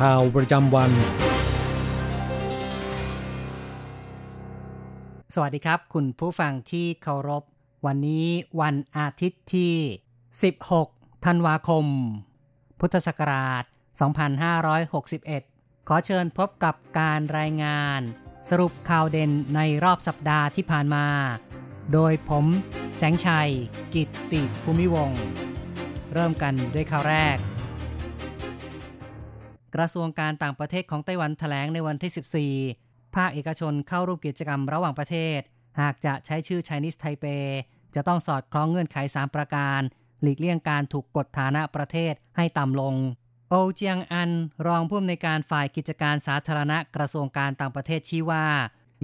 ข่าวประจำวัน สวัสดีครับ คุณผู้ฟังที่เคารพ วันนี้วันอาทิตย์ที่ 16 ธันวาคม พุทธศักราช 2561 ขอเชิญพบกับการรายงาน สรุปข่าวเด่นในรอบสัปดาห์ที่ผ่านมา โดยผมแสงชัย กิตติภูมิวง เริ่มกันด้วยข่าวแรก กระทรวงการต่างประเทศของไต้หวันแถลงในวันที่ 14 ภาคเอกชนเข้าร่วมกิจกรรมระหว่างประเทศ หากจะใช้ชื่อ Chinese Taipei จะต้องสอดคล้องเงื่อนไข 3 ประการ หลีกเลี่ยงการถูกกดฐานะประเทศให้ต่ำลง โอเจียงอัน รองผู้อำนวยการฝ่ายกิจการสาธารณะกระทรวงการต่างประเทศชี้ว่า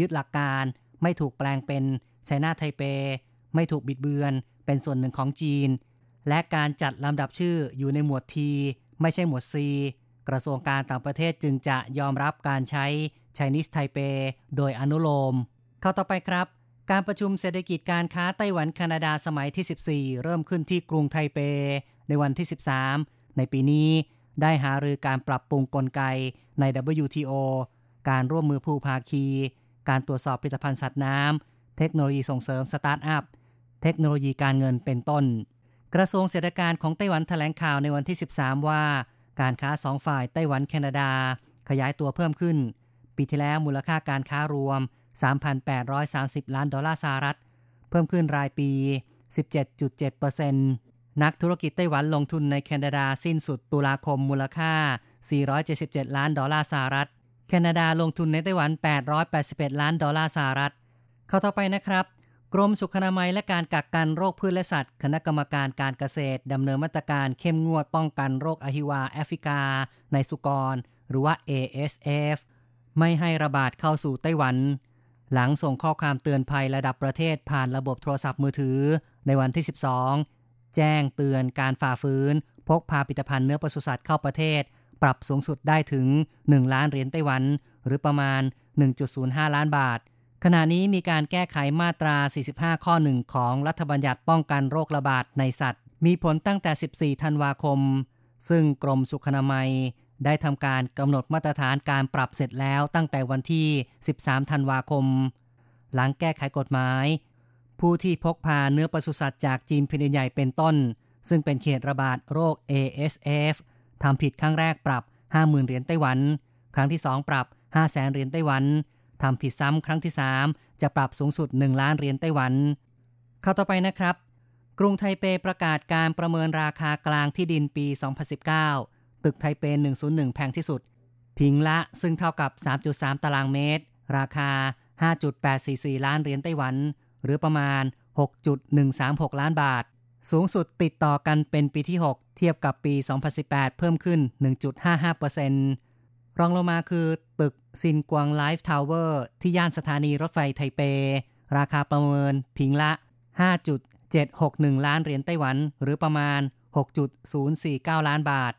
ยึดหลักการไม่ถูกแปลงเป็นไชน่าไทเป ไม่ถูกบิดเบือนเป็นส่วนหนึ่งของจีน และการจัดลำดับชื่ออยู่ในหมวดทีไม่ใช่หมวดซี กระทรวงการต่างประเทศจึงจะยอมรับการใช้ Chinese Taipei โดยอนุโลม เข้าต่อไปครับ การประชุมเศรษฐกิจการค้าไต้หวันแคนาดาสมัยที่ 14 เริ่มขึ้นที่กรุงไทเป ในวันที่ 13 ในปีนี้ ได้หารือการปรับปรุงกลไกใน WTO การร่วมมือผู้ภาคี การตรวจสอบผลิตภัณฑ์สัตว์น้ำ เทคโนโลยีส่งเสริมสตาร์ทอัพ เทคโนโลยีการเงินเป็นต้น กระทรวงเศรษฐการของไต้หวันแถลงข่าวในวันที่ 13 ว่า การค้าสองฝ่ายไต้หวันแคนาดา ขยายตัวเพิ่มขึ้น ปีที่แล้วมูลค่าการค้ารวม 3,830 ล้านดอลลาร์สหรัฐ เพิ่มขึ้นรายปี 17.7%นักธุรกิจไต้หวันลงทุนในแคนาดาสิ้นสุดตุลาคมมูลค่า 477 ล้านดอลลาร์สหรัฐ แคนาดาลงทุนในไต้หวัน 881 ล้านดอลลาร์สหรัฐ เข้าต่อไปนะครับ กรมสุขอนามัยและการกักกันโรคพืชและสัตว์ คณะกรรมการการเกษตร ดำเนินมาตรการเข้มงวดป้องกันโรคอหิวาแอฟริกา ในสุกร หรือว่า ASF ไม่ให้ระบาดเข้าสู่ไต้หวัน หลังส่งข้อความเตือนภัยระดับประเทศผ่านระบบโทรศัพท์มือถือ ในวันที่ 12 แจ้งเตือนการฝ่าฝืน พกพาผลิตภัณฑ์เนื้อปศุสัตว์เข้าประเทศ ปรับสูงสุดได้ถึง 1 ล้านเหรียญไต้หวัน หรือประมาณ 1.05 ล้านบาท ขณะนี้มีการแก้ไขมาตรา 45 ข้อหนึ่งของรัฐบัญญัติป้องกันโรคระบาดในสัตว์ มีผลตั้งแต่ 14 ธันวาคม ซึ่งกรมสุขอนามัย ได้ทำการกำหนดมาตรฐานการปรับเสร็จแล้วตั้งแต่วันที่ 13 ธันวาคม หลังแก้ไขกฎหมาย ผู้ที่พกพาเนื้อปศุสัตว์จากจีนแผ่นดินใหญ่เป็นต้น ซึ่งเป็นเขตระบาดโรค ASF ทำผิดครั้งแรกปรับ 50,000 เหรียญไต้หวัน ครั้งที่ 2 ปรับ 500,000 เหรียญไต้หวัน ทำผิดซ้ำครั้งที่ 3 จะปรับสูงสุด 1 ล้านเหรียญไต้หวันเข้าต่อไปนะครับ กรุงไทเปประกาศการประเมินราคากลางที่ดินปี 2019 ตึกไทเป 101 แพงที่สุดพิงละซึ่งเท่ากับ 3.3 ตารางเมตร ราคา 5.844 ล้านเหรียญไต้หวัน หรือประมาณ 6.136 ล้านบาท สูงสุดติดต่อกันเป็นปีที่ 6 เทียบกับปี 2018 เพิ่มขึ้น 1.55% รองลงมาคือตึกซินกวาง Life Tower ที่ย่านสถานีรถไฟไทเป ราคาประเมินผิงละ 5.761 ล้านเหรียญไต้หวัน หรือประมาณ 6.049 ล้านบาท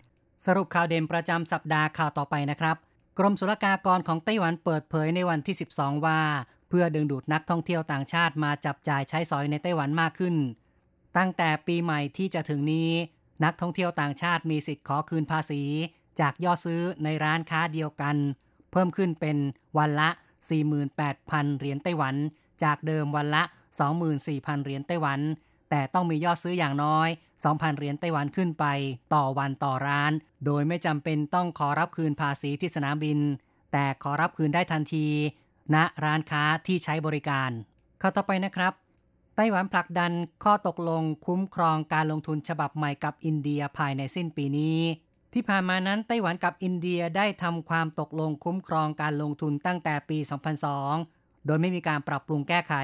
สรุปข่าวเด่นประจำสัปดาห์ข่าวต่อไปนะครับ กรมศุลกากรของไต้หวันเปิดเผยในวันที่ 12 ว่า เพื่อดึงดูดนักท่องเที่ยวต่างชาติมาจับจ่ายใช้สอยในไต้หวันมากขึ้น ตั้งแต่ปีใหม่ที่จะถึงนี้ นักท่องเที่ยวต่างชาติมีสิทธิ์ขอคืนภาษี จากยอดซื้อในร้านค้าเดียวกัน เพิ่มขึ้นเป็นวันละ 48,000 เหรียญไต้หวัน จากเดิมวันละ 24,000 เหรียญไต้หวัน แต่ต้องมียอดซื้ออย่างน้อย 2,000 เหรียญไต้หวันขึ้นไป ต่อวันต่อร้าน โดยไม่จำเป็นต้องขอรับคืนภาษีที่สนามบิน แต่ขอรับคืนได้ทันทีณร้านค้าที่ใช้บริการข้าต่อไปนะครับไต้หวันผลักดันข้อตกลงคุ้มครองการลงทุนฉบับใหม่กับอินเดียภายในสิ้นปีนี้ ที่ผ่านมานั้นไต้หวันกับอินเดียได้ทำความตกลงคุ้มครองการลงทุนตั้งแต่ปี 2002 โดยไม่มีการปรับปรุงแก้ไข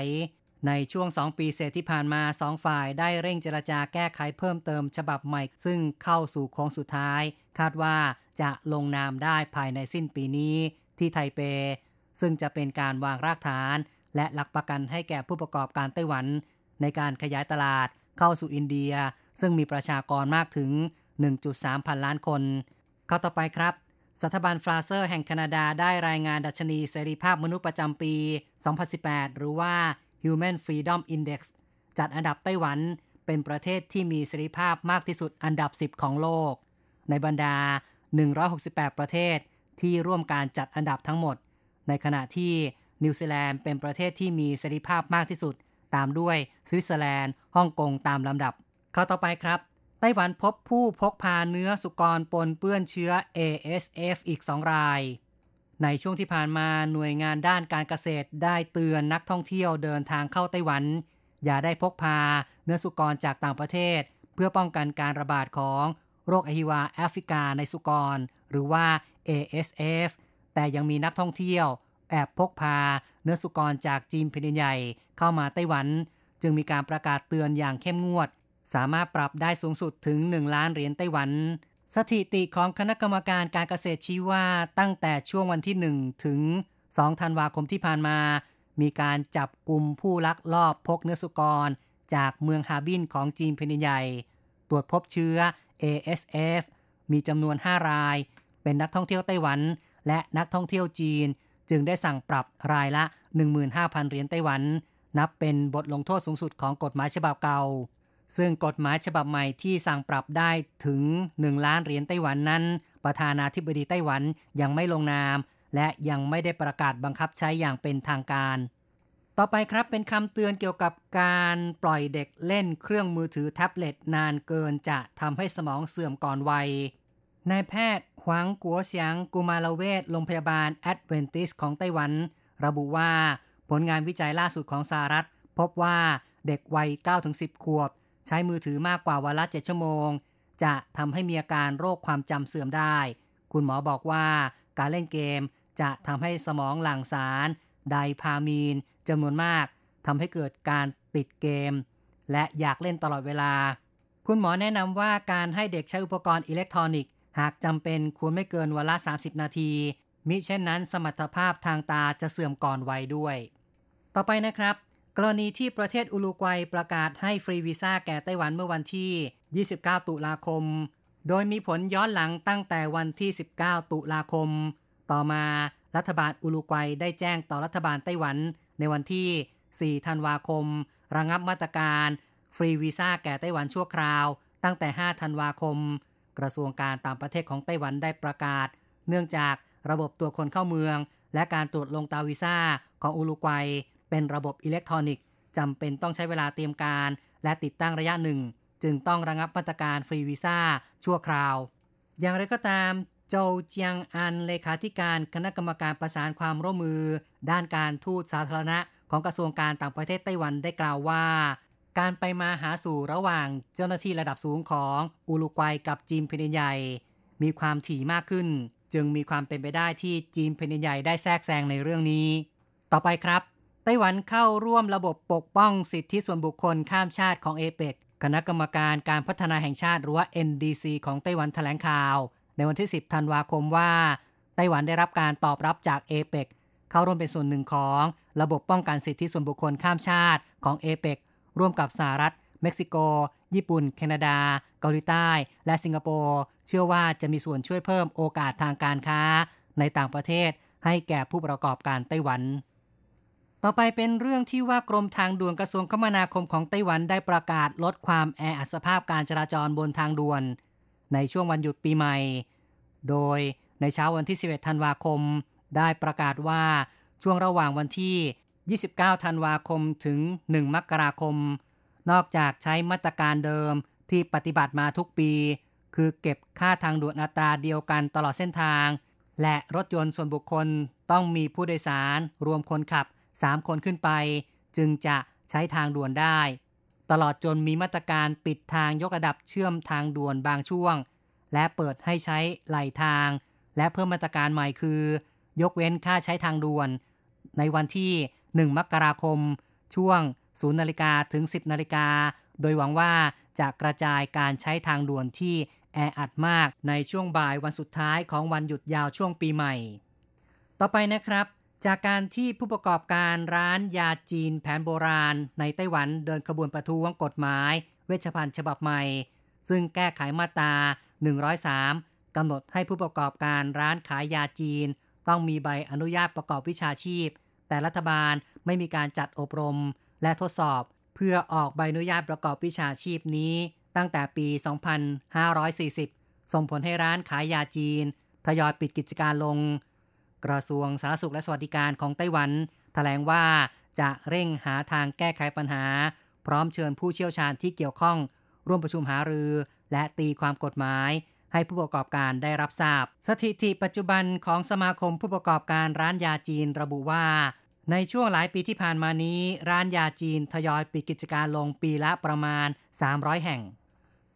ในช่วง 2 ปีเศษที่ผ่านมา 2 ฝ่ายได้เร่งเจรจาแก้ไขเพิ่มเติมฉบับใหม่ ซึ่งเข้าสู่โค้งสุดท้าย คาดว่าจะลงนามได้ภายในสิ้นปีนี้ ที่ไทเป ซึ่งจะเป็นการวางรากฐาน และหลักประกันให้แก่ผู้ประกอบการไต้หวัน ในการขยายตลาดเข้าสู่อินเดีย ซึ่งมีประชากรมากถึง 1.3 พันล้านคนข่าวต่อไปครับสถาบัน Fraser แห่งแคนาดาได้รายงานดัชนีเสรีภาพมนุษย์ประจำปี 2018 หรือว่า Human Freedom Index จัดอันดับไต้หวันเป็นประเทศที่มีเสรีภาพมากที่สุดอันดับ 10 ของโลก ในบรรดา 168 ประเทศที่ร่วมการจัดอันดับทั้งหมด ในขณะที่นิวซีแลนด์เป็นประเทศที่มีเสรีภาพมากที่สุด ตามด้วยสวิตเซอร์แลนด์ฮ่องกงตามลำดับ เข้าต่อไปครับ ต้หวันพบผู้พกพาเนื้อสุกรปนเปื้อนเชื้อ ASF อีก2ราย ในช่วงที่ผ่านมาหน่วยงานด้านการเกษตรได้เตือนนักท่องเที่ยวเดินทางเข้าไต้หวัน อย่าได้พกพาเนื้อสุกรจากต่างประเทศ เพื่อป้องกันการระบาดของโรคอหิวาแอฟริกาในสุกร หรือว่า ASF แต่ยังมีนักท่องเที่ยวแอบพกพาเนื้อสุกรจากจีนแผ่นใหญ่เข้ามาไต้หวัน จึงมีการประกาศเตือนอย่างเข้มงวด สามารถปรับได้สูงสุดถึง 1 ล้านเหรียญไต้หวัน สถิติของคณะกรรมการการเกษตรชี้ว่าตั้งแต่ช่วงวันที่ 1 ถึง 2 ธันวาคมที่ผ่านมา มีการจับกลุ่มผู้ลักลอบพกเนื้อสุกร จากเมืองฮาบินของจีนแผ่นใหญ่ ตรวจพบเชื้อ ASF มีจำนวน 5 ราย เป็นนักท่องเที่ยวไต้หวัน และนักท่องเที่ยวจีน จึงได้สั่งปรับรายละ 15,000 เหรียญไต้หวัน นับเป็นบทลงโทษสูงสุดของกฎหมายฉบับเก่า ซึ่งกฎหมายฉบับใหม่ที่สั่งปรับได้ถึง 1 ล้านเหรียญไต้หวันนั้น ประธานาธิบดีไต้หวันยังไม่ลงนาม และยังไม่ได้ประกาศบังคับใช้อย่างเป็นทางการ ต่อไปครับเป็นคำเตือนเกี่ยวกับการปล่อยเด็กเล่นเครื่องมือถือแท็บเล็ตนานเกินจะทำให้สมองเสื่อมก่อนวัยนายแพทย์หวังกัวเสียงกุมารเวชโรงพยาบาลแอดเวนติสของไต้หวัน ระบุว่าผลงานวิจัยล่าสุดของสหรัฐ พบว่าเด็กวัย 9-10 ขวบ ใช้มือถือมากกว่าวันละ 7 ชั่วโมง จะทำให้มีอาการโรคความจำเสื่อมได้ คุณหมอบอกว่าการเล่นเกมจะทำให้สมองหลั่งสาร โดพามีนจำนวนมากทำให้เกิดการติดเกม และอยากเล่นตลอดเวลา คุณหมอแนะนำว่าการให้เด็กใช้อุปกรณ์อิเล็กทรอนิกส์ หากจำเป็นควรไม่เกินวันละ 30 นาที มิเช่นนั้นสมรรถภาพทางตาจะเสื่อมก่อนวัยด้วย ต่อไปนะครับ กรณีที่ประเทศอุรุกวัยประกาศให้ฟรีวีซ่าแก่ไต้หวันเมื่อวันที่ 29 ตุลาคม โดยมีผลย้อนหลังตั้งแต่วันที่ 19 ตุลาคม ต่อมารัฐบาลอุรุกวัยได้แจ้งต่อรัฐบาลไต้หวัน ในวันที่ 4 ธันวาคม ระงับมาตรการ ฟรีวีซ่าแก่ไต้หวันชั่วคราว ตั้งแต่ 5 ธันวาคม กระทรวงการต่างประเทศของไต้หวันได้ประกาศ เนื่องจากระบบตรวจคนเข้าเมือง และการตรวจลงตาวีซ่าของอุรุกวัย เป็นระบบอิเล็กทรอนิกส์จำเป็นต้องใช้เวลาเตรียมการ และติดตั้งระยะหนึ่ง จึงต้องระงับมาตรการฟรีวีซ่าชั่วคราว อย่างไรก็ตามโจเจียงอันเลขาธิการคณะกรรมการประสานความร่วมมือ ด้านการทูตสาธารณะของกระทรวงการต่างประเทศไต้หวันได้กล่าวว่า การไปมาหาสู่ระหว่างเจ้าหน้าที่ระดับสูงของอุลุกวัยกับจีนแผ่นใหญ่ มีความถี่มากขึ้น จึงมีความเป็นไปได้ที่จีนแผ่นใหญ่ได้แทรกแซงในเรื่องนี้ ต่อไปครับ ไต้หวันเข้าร่วมระบบปกป้องสิทธิส่วนบุคคลข้ามชาติของเอเปกคณะกรรมการการพัฒนาแห่งชาติหรือว่า NDC ของไต้หวันแถลงข่าว ในวันที่ 10 ธันวาคมว่า ไต้หวันได้รับการตอบรับจากเอเปกเข้าร่วมเป็นส่วนหนึ่งของระบบป้องกันสิทธิส่วนบุคคลข้ามชาติของเอเปกร่วมกับสหรัฐ เม็กซิโก ญี่ปุ่น แคนาดา เกาหลีใต้ และสิงคโปร์ เชื่อว่าจะมีส่วนช่วยเพิ่มโอกาสทางการค้า ในต่างประเทศให้แก่ผู้ประกอบการไต้หวัน ต่อไปเป็นเรื่องที่ว่ากรมทางด่วนกระทรวงคมนาคมของไต้หวันได้ประกาศลดความแออัดสภาพการจราจรบนทางด่วน ในช่วงวันหยุดปีใหม่ โดยในเช้าวันที่ 11 ธันวาคม ได้ประกาศว่าช่วงระหว่างวันที่ 29 ธันวาคมถึง 1 มกราคม นอกจากใช้มาตรการเดิมที่ปฏิบัติมาทุกปี คือเก็บค่าทางด่วนอัตราเดียวกันตลอดเส้นทาง และรถยนต์ส่วนบุคคลต้องมีผู้โดยสารรวมคนขับ 3 คนขึ้นไป จึงจะใช้ทางด่วนได้ ตลอดจนมีมาตรการปิดทางยกระดับเชื่อมทางด่วนบางช่วง และเปิดให้ใช้ไหลทาง และเพิ่มมาตรการใหม่คือ ยกเว้นค่าใช้ทางด่วน ในวันที่ 1 มกราคม ช่วง 0นาฬิกาถึง 10นาฬิกาโดยหวังว่าจะกระจายการใช้ทางด่วนที่แออัดมากในช่วงบ่ายวันสุดท้ายของวันหยุดยาวช่วงปีใหม่ ต่อไปนะครับ จากการที่ผู้ประกอบการร้านยาจีนแผนโบราณ ในไต้หวันเดินขบวนประท้วงกฎหมาย เวชภัณฑ์ฉบับใหม่ ซึ่งแก้ไขมาตรา 103 กำหนดให้ผู้ประกอบการร้านขายยาจีน ต้องมีใบอนุญาตประกอบวิชาชีพ แต่รัฐบาลไม่มีการจัดอบรม และทดสอบ เพื่อออกใบอนุญาตประกอบวิชาชีพนี้ ตั้งแต่ปี 2540 ส่งผลให้ร้านขายยาจีน ทยอยปิดกิจการลง กระทรวงสาธารณสุขและสวัสดิการของไต้หวันแถลงว่าจะเร่งหาทางแก้ไขปัญหา พร้อมเชิญผู้เชี่ยวชาญที่เกี่ยวข้อง ร่วมประชุมหารือ และตีความกฎหมาย ให้ผู้ประกอบการได้รับทราบ สถิติปัจจุบันของสมาคมผู้ประกอบการร้านยาจีนระบุว่า ในช่วงหลายปีที่ผ่านมานี้ ร้านยาจีนทยอยปิดกิจการลงปีละประมาณ 300 แห่ง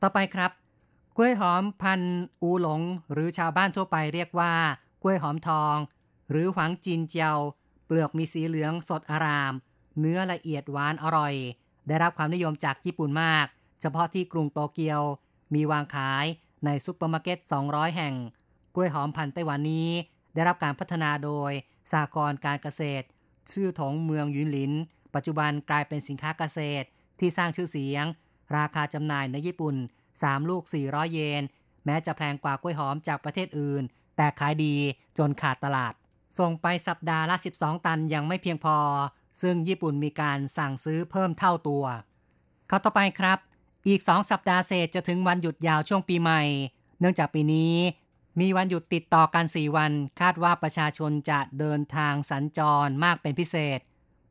ต่อไปครับกล้วยหอมพันอูหลง หรือชาวบ้านทั่วไปเรียกว่ากล้วยหอมทอง หรือหวังจินเจียว เปลือกมีสีเหลืองสดอร่าม เนื้อละเอียดหวานอร่อย ได้รับความนิยมจากญี่ปุ่นมาก เฉพาะที่กรุงโตเกียว มีวางขายในซุปเปอร์มาร์เก็ต 200 แห่ง กล้วยหอมพันธุ์ไต้หวันนี้ ได้รับการพัฒนาโดยสหกรณ์การเกษตร ชื่อถงเมืองยุนหลิน ปัจจุบันกลายเป็นสินค้าเกษตร ที่สร้างชื่อเสียง ราคาจำหน่ายในญี่ปุ่น 3 ลูก 400 เยน แม้จะแพงกว่ากล้วยหอมจากประเทศอื่น แต่ขายดีจนขาดตลาด ส่งไปสัปดาห์ละ 12 ตันยังไม่เพียงพอ ซึ่งญี่ปุ่นมีการสั่งซื้อเพิ่มเท่าตัวเข้าต่อไปครับ อีก 2 สัปดาห์เศษจะถึงวันหยุดยาวช่วงปีใหม่ เนื่องจากปีนี้มีวันหยุดติดต่อกัน 4 วัน คาดว่าประชาชนจะเดินทางสัญจรมากเป็นพิเศษ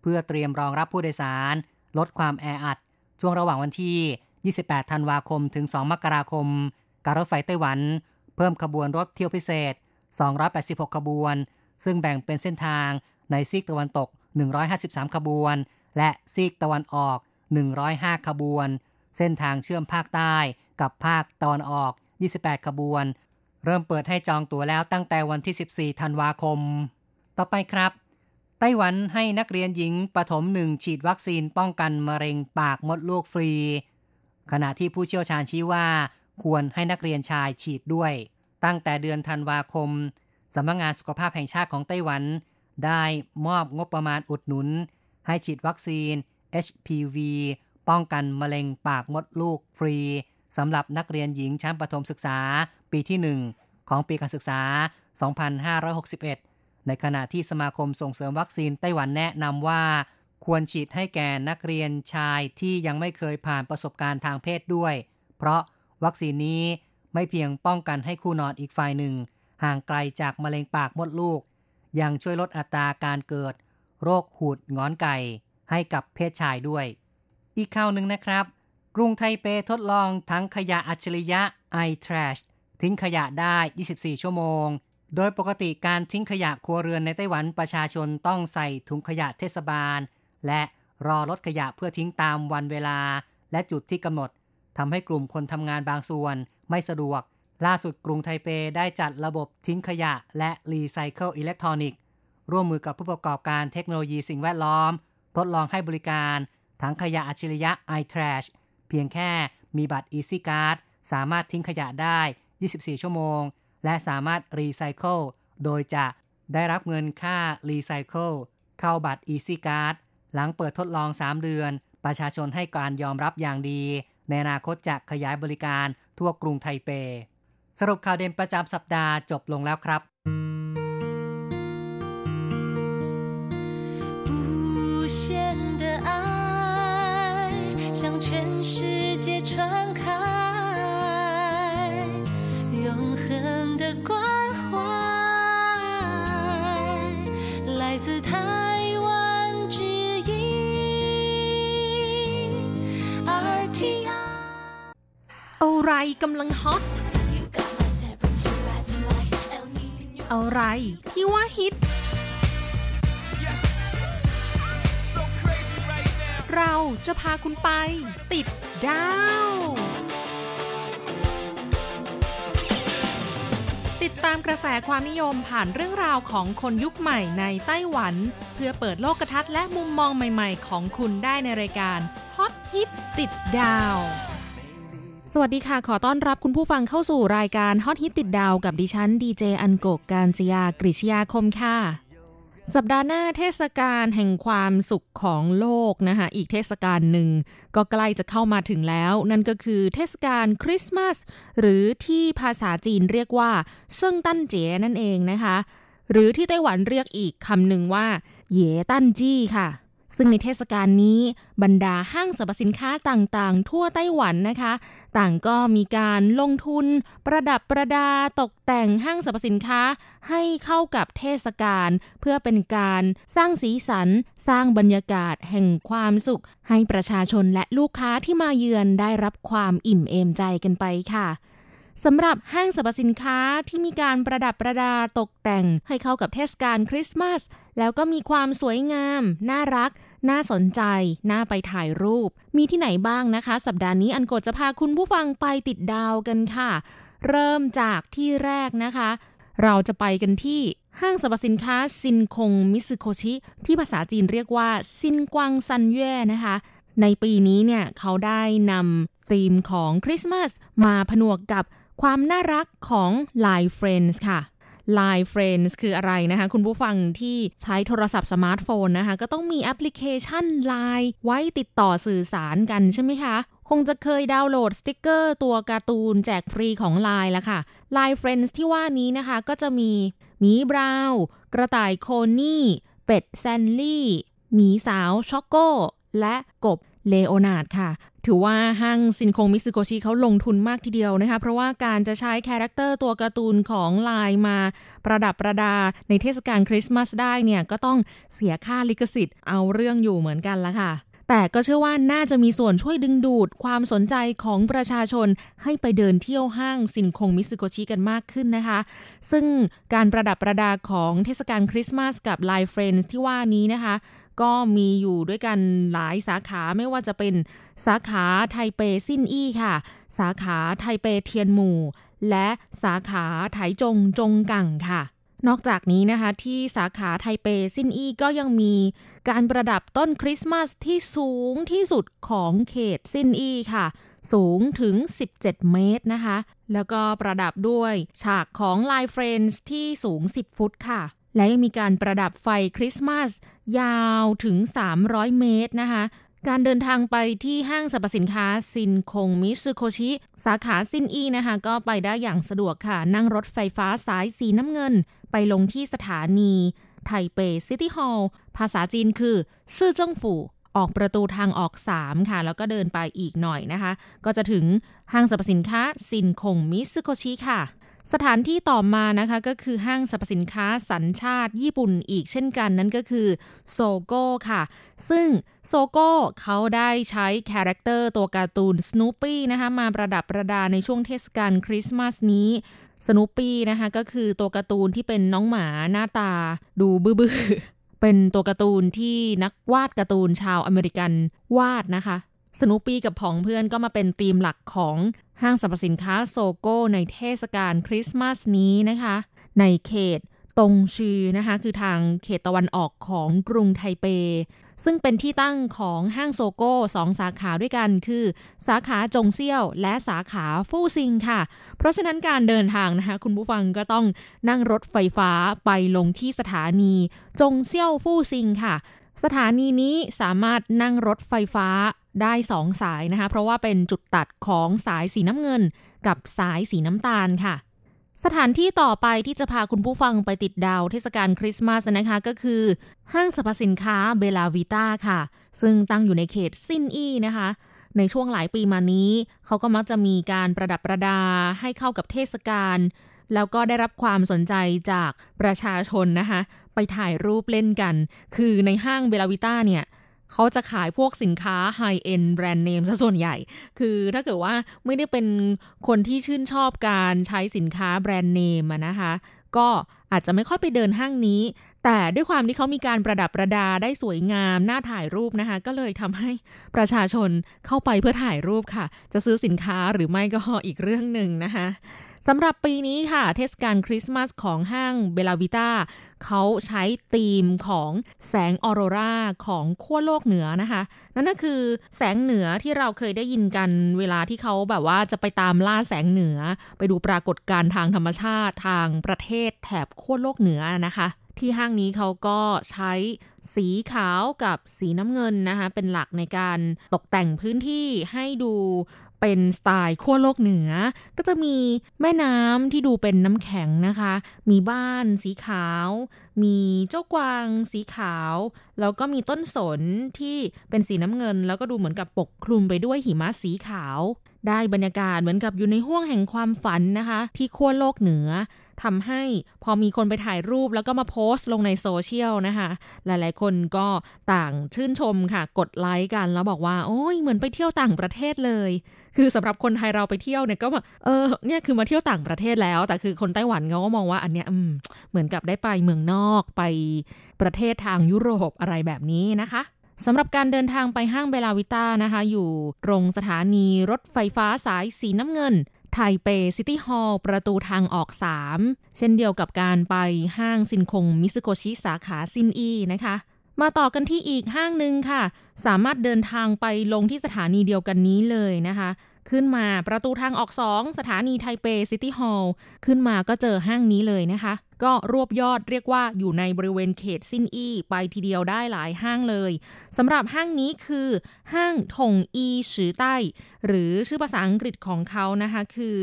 เพื่อเตรียมรองรับผู้โดยสาร ลดความแออัด ช่วงระหว่างวันที่ 28 ธันวาคมถึง 2 มกราคม การรถไฟไต้หวัน เพิ่มขบวนรถเที่ยวพิเศษ 286 ขบวน ซึ่งแบ่งเป็นเส้นทางในซีกตะวันตก 153 ขบวน และซีกตะวันออก 105 ขบวน เส้นทางเชื่อมภาคใต้กับภาคตะวันออก 28 ขบวน เริ่มเปิดให้จองตั๋วแล้วตั้งแต่วันที่ 14 ธันวาคม ต่อไปครับ ไต้หวันให้นักเรียนหญิงปฐมหนึ่งฉีดวัคซีนป้องกันมะเร็งปากมดลูกฟรี ขณะที่ผู้เชี่ยวชาญชี้ว่า ควรให้นักเรียนชายฉีดด้วย ตั้งแต่เดือนธันวาคม สำนักงงานสุขภาพแห่งชาติของไต้หวัน ได้มอบงบประมาณอุดหนุน ให้ฉีดวัคซีน HPV ป้องกันมะเร็งปากมดลูกฟรีสำหรับนักเรียนหญิงชั้นประถมศึกษาปีที่ 1 ของปีการศึกษา 2561 ในขณะที่สมาคมส่งเสริมวัคซีนไต้หวันแนะนำว่า ควรฉีดให้แก่นักเรียนชายที่ยังไม่เคยผ่านประสบการณ์ทางเพศด้วย เพราะวัคซีนนี้ไม่เพียงป้องกันให้คู่นอนอีกฝ่ายหนึ่ง ห่างไกลจากมะเร็งปากมดลูก ยังช่วยลดอัตราการเกิด โรคหูดงอนไก่ ให้กับเพศชายด้วย อีกข่าวหนึ่งนะครับ กรุงไทเปทดลองถังขยะอัจฉริยะ iTrash ทิ้งขยะได้ 24 ชั่วโมง โดยปกติการทิ้งขยะครัวเรือนในไต้หวันประชาชนต้องใส่ถุงขยะเทศบาล และรอรถขยะเพื่อทิ้งตามวันเวลา และจุดที่กำหนดทำให้กลุ่มคนทำงานบางส่วนไม่สะดวก ล่าสุดกรุงไทเปได้จัดระบบทิ้งขยะและรีไซเคิลอิเล็กทรอนิกส์ร่วมมือกับผู้ประกอบการเทคโนโลยีสิ่งแวดล้อม ทดลองให้บริการถังขยะอัจฉริยะ iTrash เพียงแค่มีบัตร Easy Card สามารถทิ้งขยะได้ 24 ชั่วโมง และสามารถรีไซเคิลโดยจะได้รับเงินค่ารีไซเคิลเข้าบัตร Easy Card หลังเปิดทดลอง 3 เดือน ประชาชนให้การยอมรับอย่างดี ในอนาคตจะขยายบริการทั่วกรุงไทเป สรุปข่าวเด่นประจำสัปดาห์จบลงแล้วครับ อะไรกำลังฮอต อะไรที่ว่าฮิต เราจะพาคุณไป ติดดาว ติดตามกระแสความนิยมผ่านเรื่องราวของคนยุคใหม่ในไต้หวัน เพื่อเปิดโลกทัศน์และมุมมองใหม่ ๆ ของคุณได้ในรายการฮอตฮิตติดดาว สวัสดีค่ะ ขอต้อนรับคุณผู้ฟังเข้าสู่รายการฮอตฮิตติดดาวกับดิฉันดีเจอันโกกการจยากริชยาคมค่ะ สัปดาห์หน้าเทศกาลแห่งความสุขของโลกนะคะอีกเทศกาลหนึ่ง ก็ใกล้จะเข้ามาถึงแล้ว นั่นก็คือเทศกาลคริสต์มาสหรือที่ภาษาจีนเรียกว่า聖誕節นั่นเองนะคะ หรือที่ไต้หวันเรียกอีกคำหนึ่งว่าเหยตั้นจี้ค่ะ ซึ่งในเทศกาลนี้บรรดาห้างสรรพสินค้าต่างๆ ทั่วไต้หวันนะคะ ต่างก็มีการลงทุน ประดับประดาตกแต่งห้างสรรพสินค้าให้เข้ากับเทศกาลเพื่อเป็นการสร้างสีสัน สร้างบรรยากาศแห่งความสุข ให้ประชาชนและลูกค้าที่มาเยือนได้รับความอิ่มเอมใจกันไปค่ะสำหรับห้างสรรพสินค้าที่มีการประดับประดาตกแต่งให้เข้ากับเทศกาลคริสต์มาส แล้วก็มีความสวยงาม น่ารัก น่าสนใจ น่าไปถ่ายรูป มีที่ไหนบ้างนะคะ สัปดาห์นี้อันโกจะพาคุณผู้ฟังไปติดดาวกันค่ะ เริ่มจากที่แรกนะคะ เราจะไปกันที่ห้างสรรพสินค้าซินคงมิซึโคชิ ที่ภาษาจีนเรียกว่า新光三越นะคะ ในปีนี้เนี่ยเขาได้นำธีมของคริสต์มาสมาผนวกกับความน่ารักของ Line Friends ค่ะ Line Friends คืออะไรนะคะ คุณผู้ฟังที่ใช้โทรศัพท์สมาร์ทโฟนนะคะ ก็ต้องมีแอปพลิเคชัน Line ไว้ติดต่อสื่อสารกันใช่ไหมคะ คงจะเคยดาวน์โหลดสติกเกอร์ตัวการ์ตูนแจกฟรีของ Line ละค่ะ Line Friends ที่ว่านี้นะคะก็จะมีหมีบราวน์กระต่ายโคนี่ เป็ดแซลลี่หมีสาวช็อกโกและกบ เลโอนาร์ดค่ะ ถือว่าห้างซินคงมิซึโกชิเขาลงทุนมากทีเดียวนะคะ เพราะว่าการจะใช้ character ตัวการ์ตูนของลายมาประดับประดาในเทศกาลคริสต์มาสได้เนี่ย ก็ต้องเสียค่าลิขสิทธิ์เอาเรื่องอยู่เหมือนกันละค่ะแต่ก็เชื่อว่าน่าจะมีส่วนช่วยดึงดูดความสนใจของประชาชนให้ไปเดินเที่ยวห้างซินคงมิซึโกชิกันมากขึ้นนะคะ ซึ่งการประดับประดาของเทศกาลคริสต์มาสกับ Line Friends ที่ว่านี้นะคะ ก็มีอยู่ด้วยกันหลายสาขาไม่ว่าจะเป็นสาขาไทเปซินอี้ค่ะ สาขาไทเปเทียนหมู่ และสาขาไถจงจงกังค่ะนอกจากนี้นะคะที่สาขาไทเปซินอี้ก็ยังมีการประดับต้นคริสต์มาสที่สูงที่สุดของเขตซินอี้ค่ะ สูงถึง 17 เมตรนะคะ แล้วก็ประดับด้วยฉากของ Line Friends ที่สูง 10 ฟุตค่ะ และยังมีการประดับไฟคริสต์มาสยาวถึง 300 เมตรนะคะการเดินทางไปที่ห้างสรรพสินค้าซินคงมิซึโคชิ สาขาซินอีนะคะ ก็ไปได้อย่างสะดวกค่ะ นั่งรถไฟฟ้าสายสีน้ำเงิน ไปลงที่สถานี ไทเป City Hall ภาษาจีนคือ 市政府ออกประตูทางออก 3 ค่ะ แล้วก็เดินไปอีกหน่อยนะคะ ก็จะถึงห้างสรรพสินค้าซินคงมิซึโคชิค่ะ สถานที่ต่อมานะคะก็คือห้างสรรพสินค้าสัญชาติญี่ปุ่นอีกเช่นกันนั่นก็คือโซโก้ค่ะ ซึ่งโซโก้เขาได้ใช้คาแรคเตอร์ตัวการ์ตูนสโนปี้นะคะมาประดับประดาในช่วงเทศกาลคริสต์มาสนี้สโนปี้นะคะก็คือตัวการ์ตูนที่เป็นน้องหมาหน้าตาดูบื้อเป็นตัวการ์ตูนที่นักวาดการ์ตูนชาวอเมริกันวาดนะคะ สนูปี้กับผองเพื่อนก็มาเป็นธีมหลักของห้างสรรพสินค้าโซโก้ในเทศกาลคริสต์มาสนี้นะคะ ในเขตตงชีนะคะ คือทางเขตตะวันออกของกรุงไทเป ซึ่งเป็นที่ตั้งของห้างโซโก้สองสาขาด้วยกันคือ สาขาจงเซี่ยว และสาขาฟู่ซิงค่ะ เพราะฉะนั้นการเดินทางนะคะ คุณผู้ฟังก็ต้องนั่งรถไฟฟ้าไปลงที่สถานี จงเซี่ยวฟู่ซิงค่ะ สถานีนี้สามารถนั่งรถไฟฟ้าได้สองสายนะคะ เพราะว่าเป็นจุดตัดของสายสีน้ำเงิน กับสายสีน้ำตาลค่ะ สถานที่ต่อไปที่จะพาคุณผู้ฟังไปติดดาวเทศกาลคริสต์มาสนะคะก็คือ ห้างสรรพสินค้าเบลาวิต้าค่ะ ซึ่งตั้งอยู่ในเขตซินอี้นะคะในช่วงหลายปีมานี้ เขาก็มักจะมีการประดับประดาให้เข้ากับเทศกาลแล้วก็ได้รับความสนใจจากประชาชนนะคะ ไปถ่ายรูปเล่นกัน คือในห้างเบลาวิต้าเนี่ย เขาจะขายพวกสินค้าไฮเอ็นแบรนด์เนมซะส่วนใหญ่ คือถ้าเกิดว่าไม่ได้เป็นคนที่ชื่นชอบการใช้สินค้าแบรนด์เนมนะคะ ก็ อาจจะไม่ค่อยไปเดินห้างนี้ แต่ด้วยความที่เขามีการประดับประดาได้สวยงามน่าถ่ายรูปนะคะ ก็เลยทำให้ประชาชนเข้าไปเพื่อถ่ายรูปค่ะ จะซื้อสินค้าหรือไม่ก็อีกเรื่องหนึ่งนะคะสำหรับปีนี้ค่ะ เทศกาลคริสต์มาสของห้างเบลาวิต้าเขาใช้ธีมของแสงออโรราของขั้วโลกเหนือนะคะ นั่นก็คือแสงเหนือที่เราเคยได้ยินกันเวลาที่เขาแบบว่าจะไปตามล่าแสงเหนือ ไปดูปรากฏการณ์ทางธรรมชาติทางประเทศแถบขั้วโลกเหนือนะคะ ที่ห้างนี้เขาก็ใช้สีขาวกับสีน้ำเงินนะคะ เป็นหลักในการตกแต่งพื้นที่ให้ดูเป็นสไตล์ขั้วโลกเหนือ ก็จะมีแม่น้ำที่ดูเป็นน้ำแข็งนะคะ มีบ้านสีขาว มีเจ้ากวางสีขาว แล้วก็มีต้นสนที่เป็นสีน้ำเงิน แล้วก็ดูเหมือนกับปกคลุมไปด้วยหิมะสีขาว ได้บรรยากาศเหมือนกับอยู่ในห้วงแห่งความฝันนะคะ ที่ขั้วโลกเหนือทำให้พอมีคนไปถ่ายรูปแล้วก็มาโพสต์ลงในโซเชียลนะคะ หลายๆ คนก็ต่างชื่นชมค่ะ กดไลค์กันแล้วบอกว่า โอ้ยเหมือนไปเที่ยวต่างประเทศเลย คือสำหรับคนไทยเราไปเที่ยวเนี่ยก็แบบเออเนี่ยคือมาเที่ยวต่างประเทศแล้ว แต่คือคนไต้หวันเขาก็มองว่าอันเนี้ยเหมือนกับได้ไปเมืองนอกไปประเทศทางยุโรปอะไรแบบนี้นะคะ สำหรับการเดินทางไปห้างเบลาวิต้านะคะ อยู่ตรงสถานีรถไฟฟ้าสายสีน้ำเงิน ไทเป City Hall ประตูทางออก 3 เช่นเดียวกับการไปห้างซินคงมิซึโคชิสาขาซินอีนะคะมาต่อกันที่อีกห้างหนึ่งค่ะ สามารถเดินทางไปลงที่สถานีเดียวกันนี้เลยนะคะ ขึ้นมาประตูทางออกสองสถานีไทเป City Hall ขึ้นมาก็เจอห้างนี้เลยนะคะ ก็รวบยอดเรียกว่าอยู่ในบริเวณเขตซินอี้ไปทีเดียวได้หลายห้างเลยสำหรับห้างนี้คือห้างถงอีสือใต้ หรือชื่อภาษาอังกฤษของเขานะคะคือ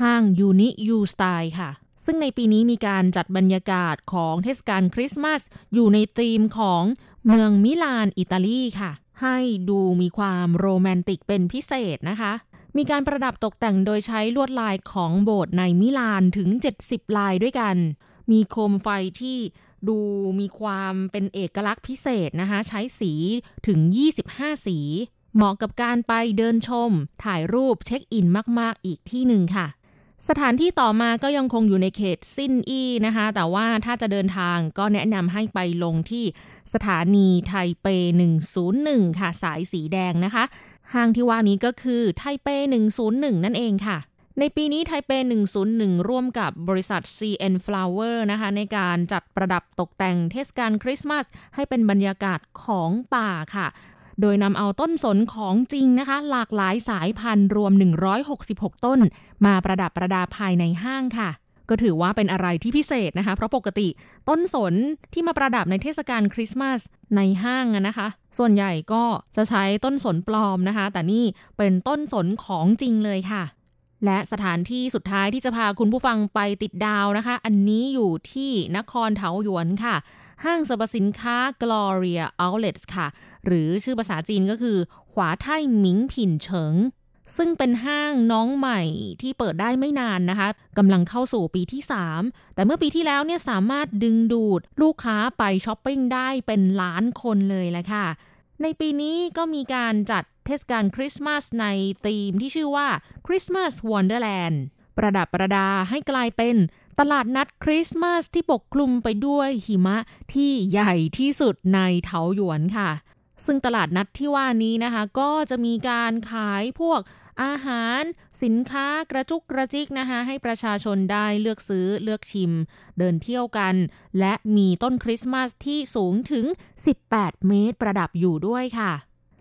ห้างยูนิยูสไตล์ค่ะซึ่งในปีนี้มีการจัดบรรยากาศของเทศกาลคริสต์มาส อยู่ในธีมของเมืองมิลานอิตาลีค่ะ ให้ดูมีความโรแมนติกเป็นพิเศษนะคะ มีการประดับตกแต่งโดยใช้ลวดลายของโบสถ์ในมิลานถึง 70 ลายด้วยกัน มีโคมไฟที่ดูมีความเป็นเอกลักษณ์พิเศษนะคะ ใช้สีถึง 25 สี เหมาะกับการไปเดินชม ถ่ายรูปเช็คอินมาก ๆ อีกที่หนึ่งค่ะ สถานที่ต่อมาก็ยังคงอยู่ในเขตซินอี้นะคะ แต่ว่าถ้าจะเดินทางก็แนะนำให้ไปลงที่สถานีไทเป 101 ค่ะ สายสีแดงนะคะ ห้างที่ว่านี้ก็คือไทเป 101 นั่นเองค่ะ ในปีนี้ไทเป 101 ร่วมกับบริษัท CN Flower นะคะ ในการจัดประดับตกแต่งเทศกาลคริสต์มาสให้เป็นบรรยากาศของป่าค่ะ โดยนำเอาต้นสนของจริงนะคะ หลากหลายสายพันธุ์รวม 166 ต้น มาประดับประดาภายในห้างค่ะ ก็ถือว่าเป็นอะไรที่พิเศษนะคะ เพราะปกติต้นสนที่มาประดับในเทศกาลคริสต์มาสในห้างนะคะ ส่วนใหญ่ก็จะใช้ต้นสนปลอมนะคะ แต่นี่เป็นต้นสนของจริงเลยค่ะและสถานที่สุดท้ายที่จะพาคุณผู้ฟังไปติดดาวนะคะ อันนี้อยู่ที่นครเทาหยวนค่ะ ห้างสรรพสินค้า Gloria Outlets ค่ะ หรือชื่อภาษาจีนก็คือ ขวาไทหมิงผินเฉิง ซึ่งเป็นห้างน้องใหม่ที่เปิดได้ไม่นานนะคะกำลังเข้าสู่ปีที่ 3 แต่เมื่อปีที่แล้วเนี่ยสามารถดึงดูดลูกค้าไปช้อปปิ้งได้เป็นล้านคนเลยแหละค่ะ ในปีนี้ก็มีการจัดเทศกาลคริสต์มาสในธีมที่ชื่อว่า Christmas Wonderland ประดับประดาให้กลายเป็นตลาดนัดคริสต์มาสที่ปกคลุมไปด้วยหิมะที่ใหญ่ที่สุดในเถาหยวนค่ะ ซึ่งตลาดนัดที่ว่านี้นะคะ ก็จะมีการขายพวกอาหาร สินค้ากระจุกกระจิกนะคะ ให้ประชาชนได้เลือกซื้อเลือกชิม เดินเที่ยวกัน และมีต้นคริสต์มาสที่สูงถึง 18 เมตรประดับอยู่ด้วยค่ะ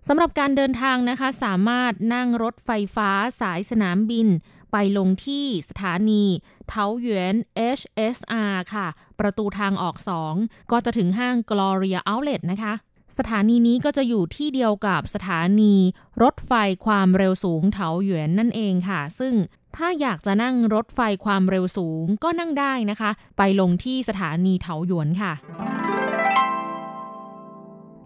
สำหรับการเดินทางนะคะ สามารถนั่งรถไฟฟ้าสายสนามบิน ไปลงที่สถานีเทาหยวน HSR ค่ะ ประตูทางออก 2 ก็จะถึงห้าง Gloria Outlet นะคะ สถานีนี้ก็จะอยู่ที่เดียวกับสถานีรถไฟความเร็วสูงเถาหยวนนั่นเองค่ะ ซึ่งถ้าอยากจะนั่งรถไฟความเร็วสูงก็นั่งได้นะคะ ไปลงที่สถานีเถาหยวนค่ะ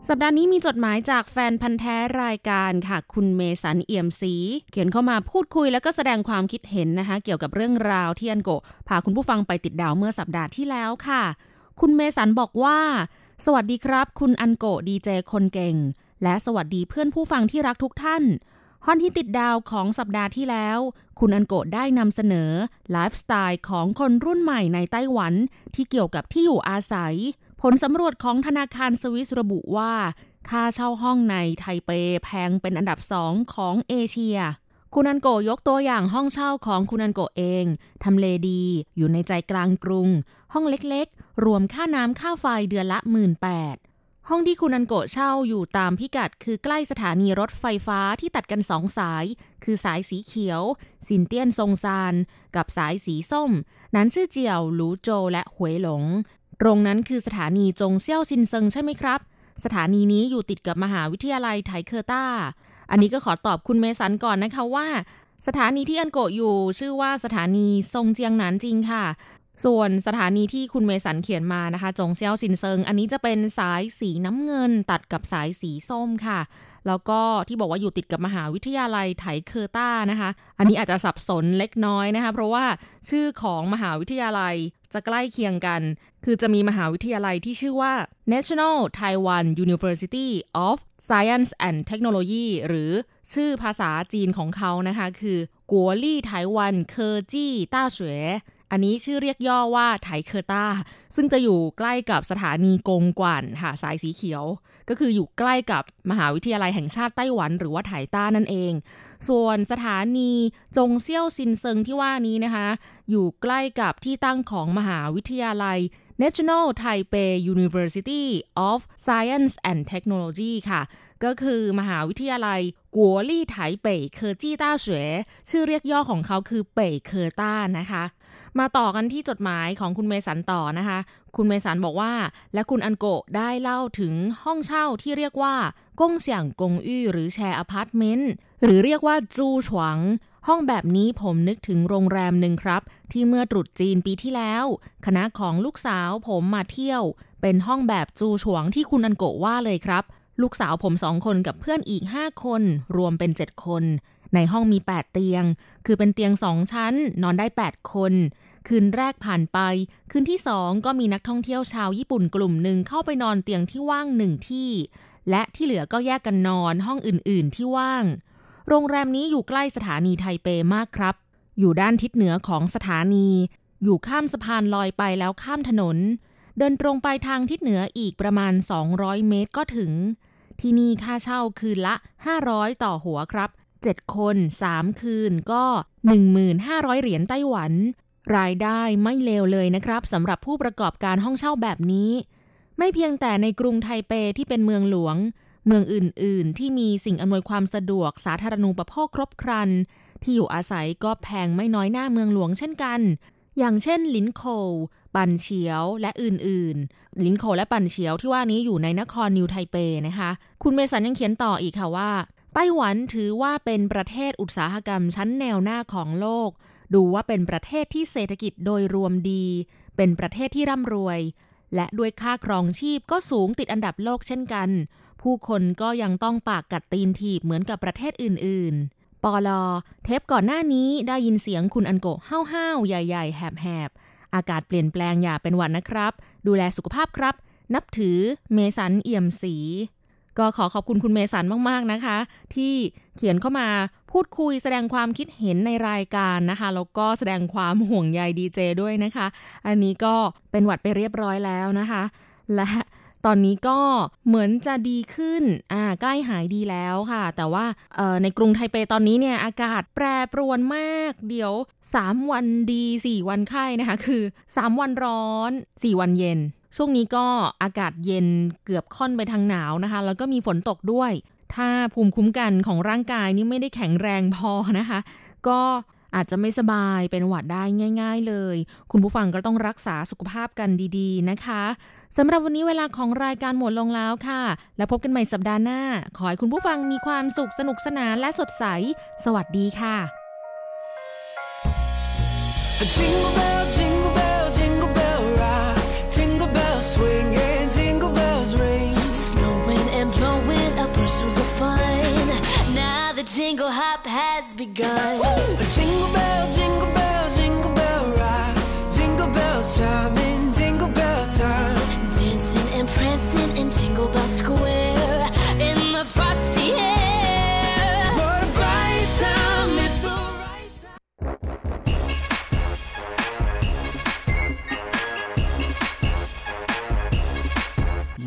สัปดาห์นี้มีจดหมายจากแฟนพันธ์แท้รายการค่ะ คุณเมสันเอี่ยมศรีเขียนเข้ามาพูดคุยแล้วก็แสดงความคิดเห็นนะคะ เกี่ยวกับเรื่องราวที่อันโกพาคุณผู้ฟังไปติดดาวเมื่อสัปดาห์ที่แล้วค่ะ คุณเมสันบอกว่า สวัสดีครับ คุณอันโกดีเจคนเก่ง และสวัสดีเพื่อนผู้ฟังที่รักทุกท่านฮอนที่ติดดาวของสัปดาห์ที่แล้ว คุณอันโกได้นำเสนอไลฟ์สไตล์ของคนรุ่นใหม่ในไต้หวันที่เกี่ยวกับที่อยู่อาศัย ผลสำรวจของธนาคารสวิสระบุว่า ค่าเช่าห้องในไทเปแพงเป็นอันดับสองของเอเชีย คุณอันโกยกตัวอย่างห้องเช่าของคุณอันโกเอง ทำเลดี อยู่ในใจกลางกรุง ห้องเล็ก รวมค่าน้ำค่าไฟเดือนละหมื่นแปดห้องที่คุณอันโกเช่าอยู่ตามพิกัดคือใกล้สถานีรถไฟฟ้าที่ตัดกันสองสาย คือสายสีเขียวซินเตียนซงซาน กับสายสีส้ม หนานซื่อเจี่ยว หลูโจวและหวยหลง ตรงนั้นคือสถานีจงเซี่ยวซินเซิงใช่ไหมครับ สถานีนี้อยู่ติดกับมหาวิทยาลัยไทเคอร์ต้า อันนี้ก็ขอตอบคุณเมสันก่อนนะคะว่าสถานีที่อันโกอยู่ชื่อว่าสถานีซงเจียงหนานจิงค่ะ ส่วนสถานีที่คุณเมสันเขียนมานะคะ จงเซียวซินเซิง อันนี้จะเป็นสายสีน้ำเงินตัดกับสายสีส้มค่ะ แล้วก็ที่บอกว่าอยู่ติดกับมหาวิทยาลัยไถเคอร์ต้านะคะ อันนี้อาจจะสับสนเล็กน้อยนะคะ เพราะว่าชื่อของมหาวิทยาลัยจะใกล้เคียงกัน คือจะมีมหาวิทยาลัยที่ชื่อว่า National Taiwan University of Science and Technology หรือชื่อภาษาจีนของเขานะคะ คือ國立台灣科技大學 อันนี้ชื่อเรียกย่อว่า台科大ซึ่งจะอยู่ใกล้กับสถานีกงกวันค่ะสายสีเขียว ก็คืออยู่ใกล้กับมหาวิทยาลัยแห่งชาติไต้หวัน หรือว่า台大นั่นเอง ส่วนสถานีจงเซี่ยวซินเซิงที่ว่านี้นะคะ อยู่ใกล้กับที่ตั้งของมหาวิทยาลัย National Taipei University of Science and Technology ค่ะ ก็คือมหาวิทยาลัย國立台北科技大學 ชื่อเรียกย่อของเขาคือ北科大 นะคะ มาต่อกันที่จดหมายของคุณเมสันต่อนะคะ คุณเมสันบอกว่า และคุณอันโกได้เล่าถึงห้องเช่าที่เรียกว่า共享公寓 หรือ share apartment หรือเรียกว่าจูฉวงห้องแบบนี้ผมนึกถึงโรงแรมหนึ่งครับ ที่เมื่อตรุษจีนปีที่แล้ว คณะของลูกสาวผมมาเที่ยว เป็นห้องแบบจูฉวงที่คุณอันโกว่าเลยครับ ลูกสาวผมสองคนกับเพื่อนอีกห้าคน รวมเป็นเจ็ดคน ในห้องมี 8 เตียง คือเป็นเตียงสองชั้น นอนได้ 8 คน คืนแรกผ่านไป คืนที่สองก็มีนักท่องเที่ยวชาวญี่ปุ่นกลุ่มหนึ่งเข้าไปนอนเตียงที่ว่างหนึ่งที่ และที่เหลือก็แยกกันนอนห้องอื่นๆที่ว่าง โรงแรมนี้อยู่ใกล้สถานีไทเปมากครับ อยู่ด้านทิศเหนือของสถานี อยู่ข้ามสะพานลอยไปแล้วข้ามถนน เดินตรงไปทางทิศเหนืออีกประมาณ 200 เมตรก็ถึง ที่นี่ค่าเช่าคืนละ 500 ต่อหัวครับ 7 คน 3 คืนก็ 1,500 เหรียญไต้หวัน รายได้ไม่เลวเลยนะครับสำหรับผู้ประกอบการห้องเช่าแบบนี้ ไม่เพียงแต่ในกรุงไทเปที่เป็นเมืองหลวง เมืองอื่น ๆ ที่มีสิ่งอำนวยความสะดวกสาธารณูปโภคครบครัน ที่อยู่อาศัยก็แพงไม่น้อยหน้าเมืองหลวงเช่นกัน อย่างเช่นลินโค ปันเฉียวและอื่นๆ ลินโคและปันเฉียวที่ว่านี้อยู่ในนครนิวไทเปนะคะ คุณเมสันยังเขียนต่ออีกค่ะว่า ไต้หวันถือว่าเป็นประเทศอุตสาหกรรมชั้นแนวหน้าของโลก ดูว่าเป็นประเทศที่เศรษฐกิจโดยรวมดี เป็นประเทศที่ร่ำรวย และด้วยค่าครองชีพก็สูงติดอันดับโลกเช่นกัน ผู้คนก็ยังต้องปากกัดตีนถีบเหมือนกับประเทศอื่น ๆ ปอลอ เทปก่อนหน้านี้ได้ยินเสียงคุณอันโกห้าวๆ ใหญ่ ๆ แหบๆ อากาศเปลี่ยนแปลงอย่าเป็นหวัดนนะครับ ดูแลสุขภาพครับ นับถือเมสันเอี่ยมสี ก็ขอขอบคุณคุณเมสันมาก ๆ นะคะ ที่เขียนเข้ามาพูดคุยแสดงความคิดเห็นในรายการนะคะแล้วก็แสดงความห่วงใยดีเจด้วยนะคะ อันนี้ก็เป็นหวัดไปเรียบร้อยแล้วนะคะ และตอนนี้ก็เหมือนจะดีขึ้น อ่า ใกล้หายดีแล้วค่ะ แต่ว่าในกรุงไทเปตอนนี้เนี่ยอากาศแปรปรวนมาก เดี๋ยว 3 วันดี 4 วันไข้นะคะ คือ 3 วันร้อน 4 วันเย็น ช่วงนี้ก็อากาศเย็นเกือบค่อนไปทางหนาวนะคะ แล้วก็มีฝนตกด้วย ถ้าภูมิคุ้มกันของร่างกายนี่ไม่ได้แข็งแรงพอนะคะ ก็อาจจะไม่สบายเป็นหวัดได้ง่าย ๆเลย คุณผู้ฟังก็ต้องรักษาสุขภาพกันดีๆนะคะสำหรับวันนี้เวลาของรายการหมดลงแล้วค่ะ แล้วพบกันใหม่สัปดาห์หน้า ขอให้คุณผู้ฟังมีความสุขสนุกสนานและสดใส สวัสดีค่ะ Jingle bell, jingle swinging, jingle bells ring. Snowing and blowing up bushels of fun. Now the jingle hop has begun. Woo! Jingle bell, jingle bell,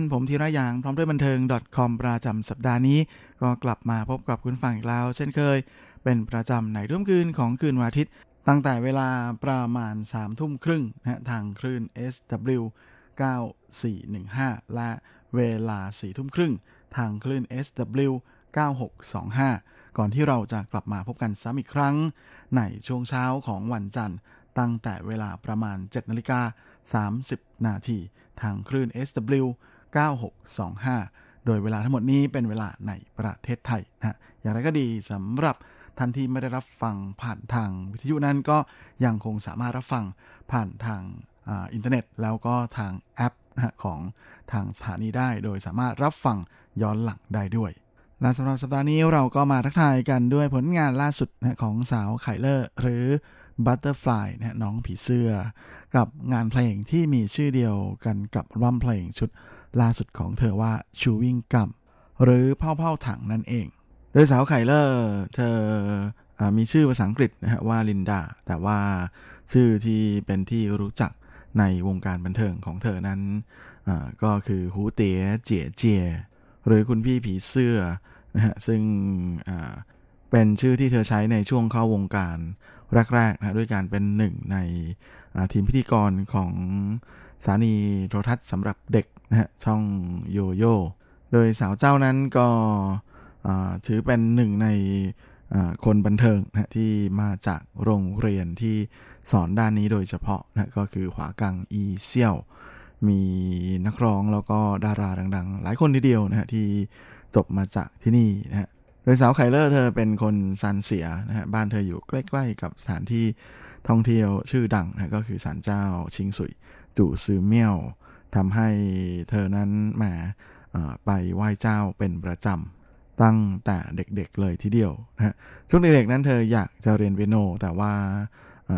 น ผมธีระยาง พร้อมด้วยบันเทิง .com ประจำสัปดาห์นี้ ก็กลับมาพบกับคุณฟังอีกแล้ว เช่นเคย เป็นประจำในรุ่มคืนของคืนวันอาทิตย์ ตั้งแต่เวลาประมาณ3ามทุ่มครึ่งนะทางคลื่น SW 9415 และเวลา4ี่ทุ่มครึ่ง ทางคลื่น SW 9625 ก่อนที่เราจะกลับมาพบกันซ้ำอีกครั้ง ในช่วงเช้าของวันจันทร์ ตั้งแต่เวลาประมาณ7นาฬิกา30 นาที ทางคลื่น SW 9625 โดยเวลาทั้งหมดนี้เป็นเวลาในประเทศไทยนะอย่างไรก็ดีสำหรับท่านที่ไม่ได้รับฟังผ่านทางวิทยุนั้นก็ยังคงสามารถรับฟังผ่านทางอินเทอร์เน็ต แล้วก็ทางแอปของทางสถานีได้ โดยสามารถรับฟังย้อนหลังได้ด้วยและสำหรับสัปดาห์นี้เราก็มาทักทายกันด้วยผลงานล่าสุดของสาวไคเลอร์ หรือButterfly น้องผีเสื้อ กับงานเพลงที่มีชื่อเดียวกันกับอัลบั้มเพลงชุด ล่าสุดของเธอว่า Chewing Gum หรือ泡泡糖 นั่นเอง โดยสาวไคเลอร์เธอมีชื่อภาษาอังกฤษนะฮะว่าลินดา แต่ว่าชื่อที่เป็นที่รู้จักในวงการบันเทิงของเธอนั้นก็คือ蝴蝶姐姐 หรือคุณพี่ผีเสื้อนะฮะซึ่งเป็นชื่อที่เธอใช้ในช่วงเข้าวงการแรกๆนะด้วยการเป็นหนึ่งในทีมพิธีกรของสถานีโทรทัศน์สำหรับเด็ก นะฮะช่องโยโย่โดยสาวเจ้านั้นก็ถือเป็นหนึ่งในคนบันเทิงนะที่มาจากโรงเรียนที่สอนด้านนี้โดยเฉพาะนะก็คือหวากังอีเซี่ยว มีนักร้องแล้วก็ดาราดังๆ หลายคนทีเดียวนะฮะที่จบมาจากที่นี่นะฮะโดยสาวไคเลอร์เธอเป็นคนซันเสียนะฮะบ้านเธออยู่ใกล้ๆกับสถานที่ท่องเที่ยวชื่อดังนะก็คือศาลเจ้าชิงสุย จู่ซือเมี่ยว ทำให้เธอนั้นแหมไปไหว้เจ้าเป็นประจำตั้งแต่เด็กๆเลยทีเดียวนะช่วงเด็กๆนั้นเธออยากจะเรียนเปียโน แต่ว่า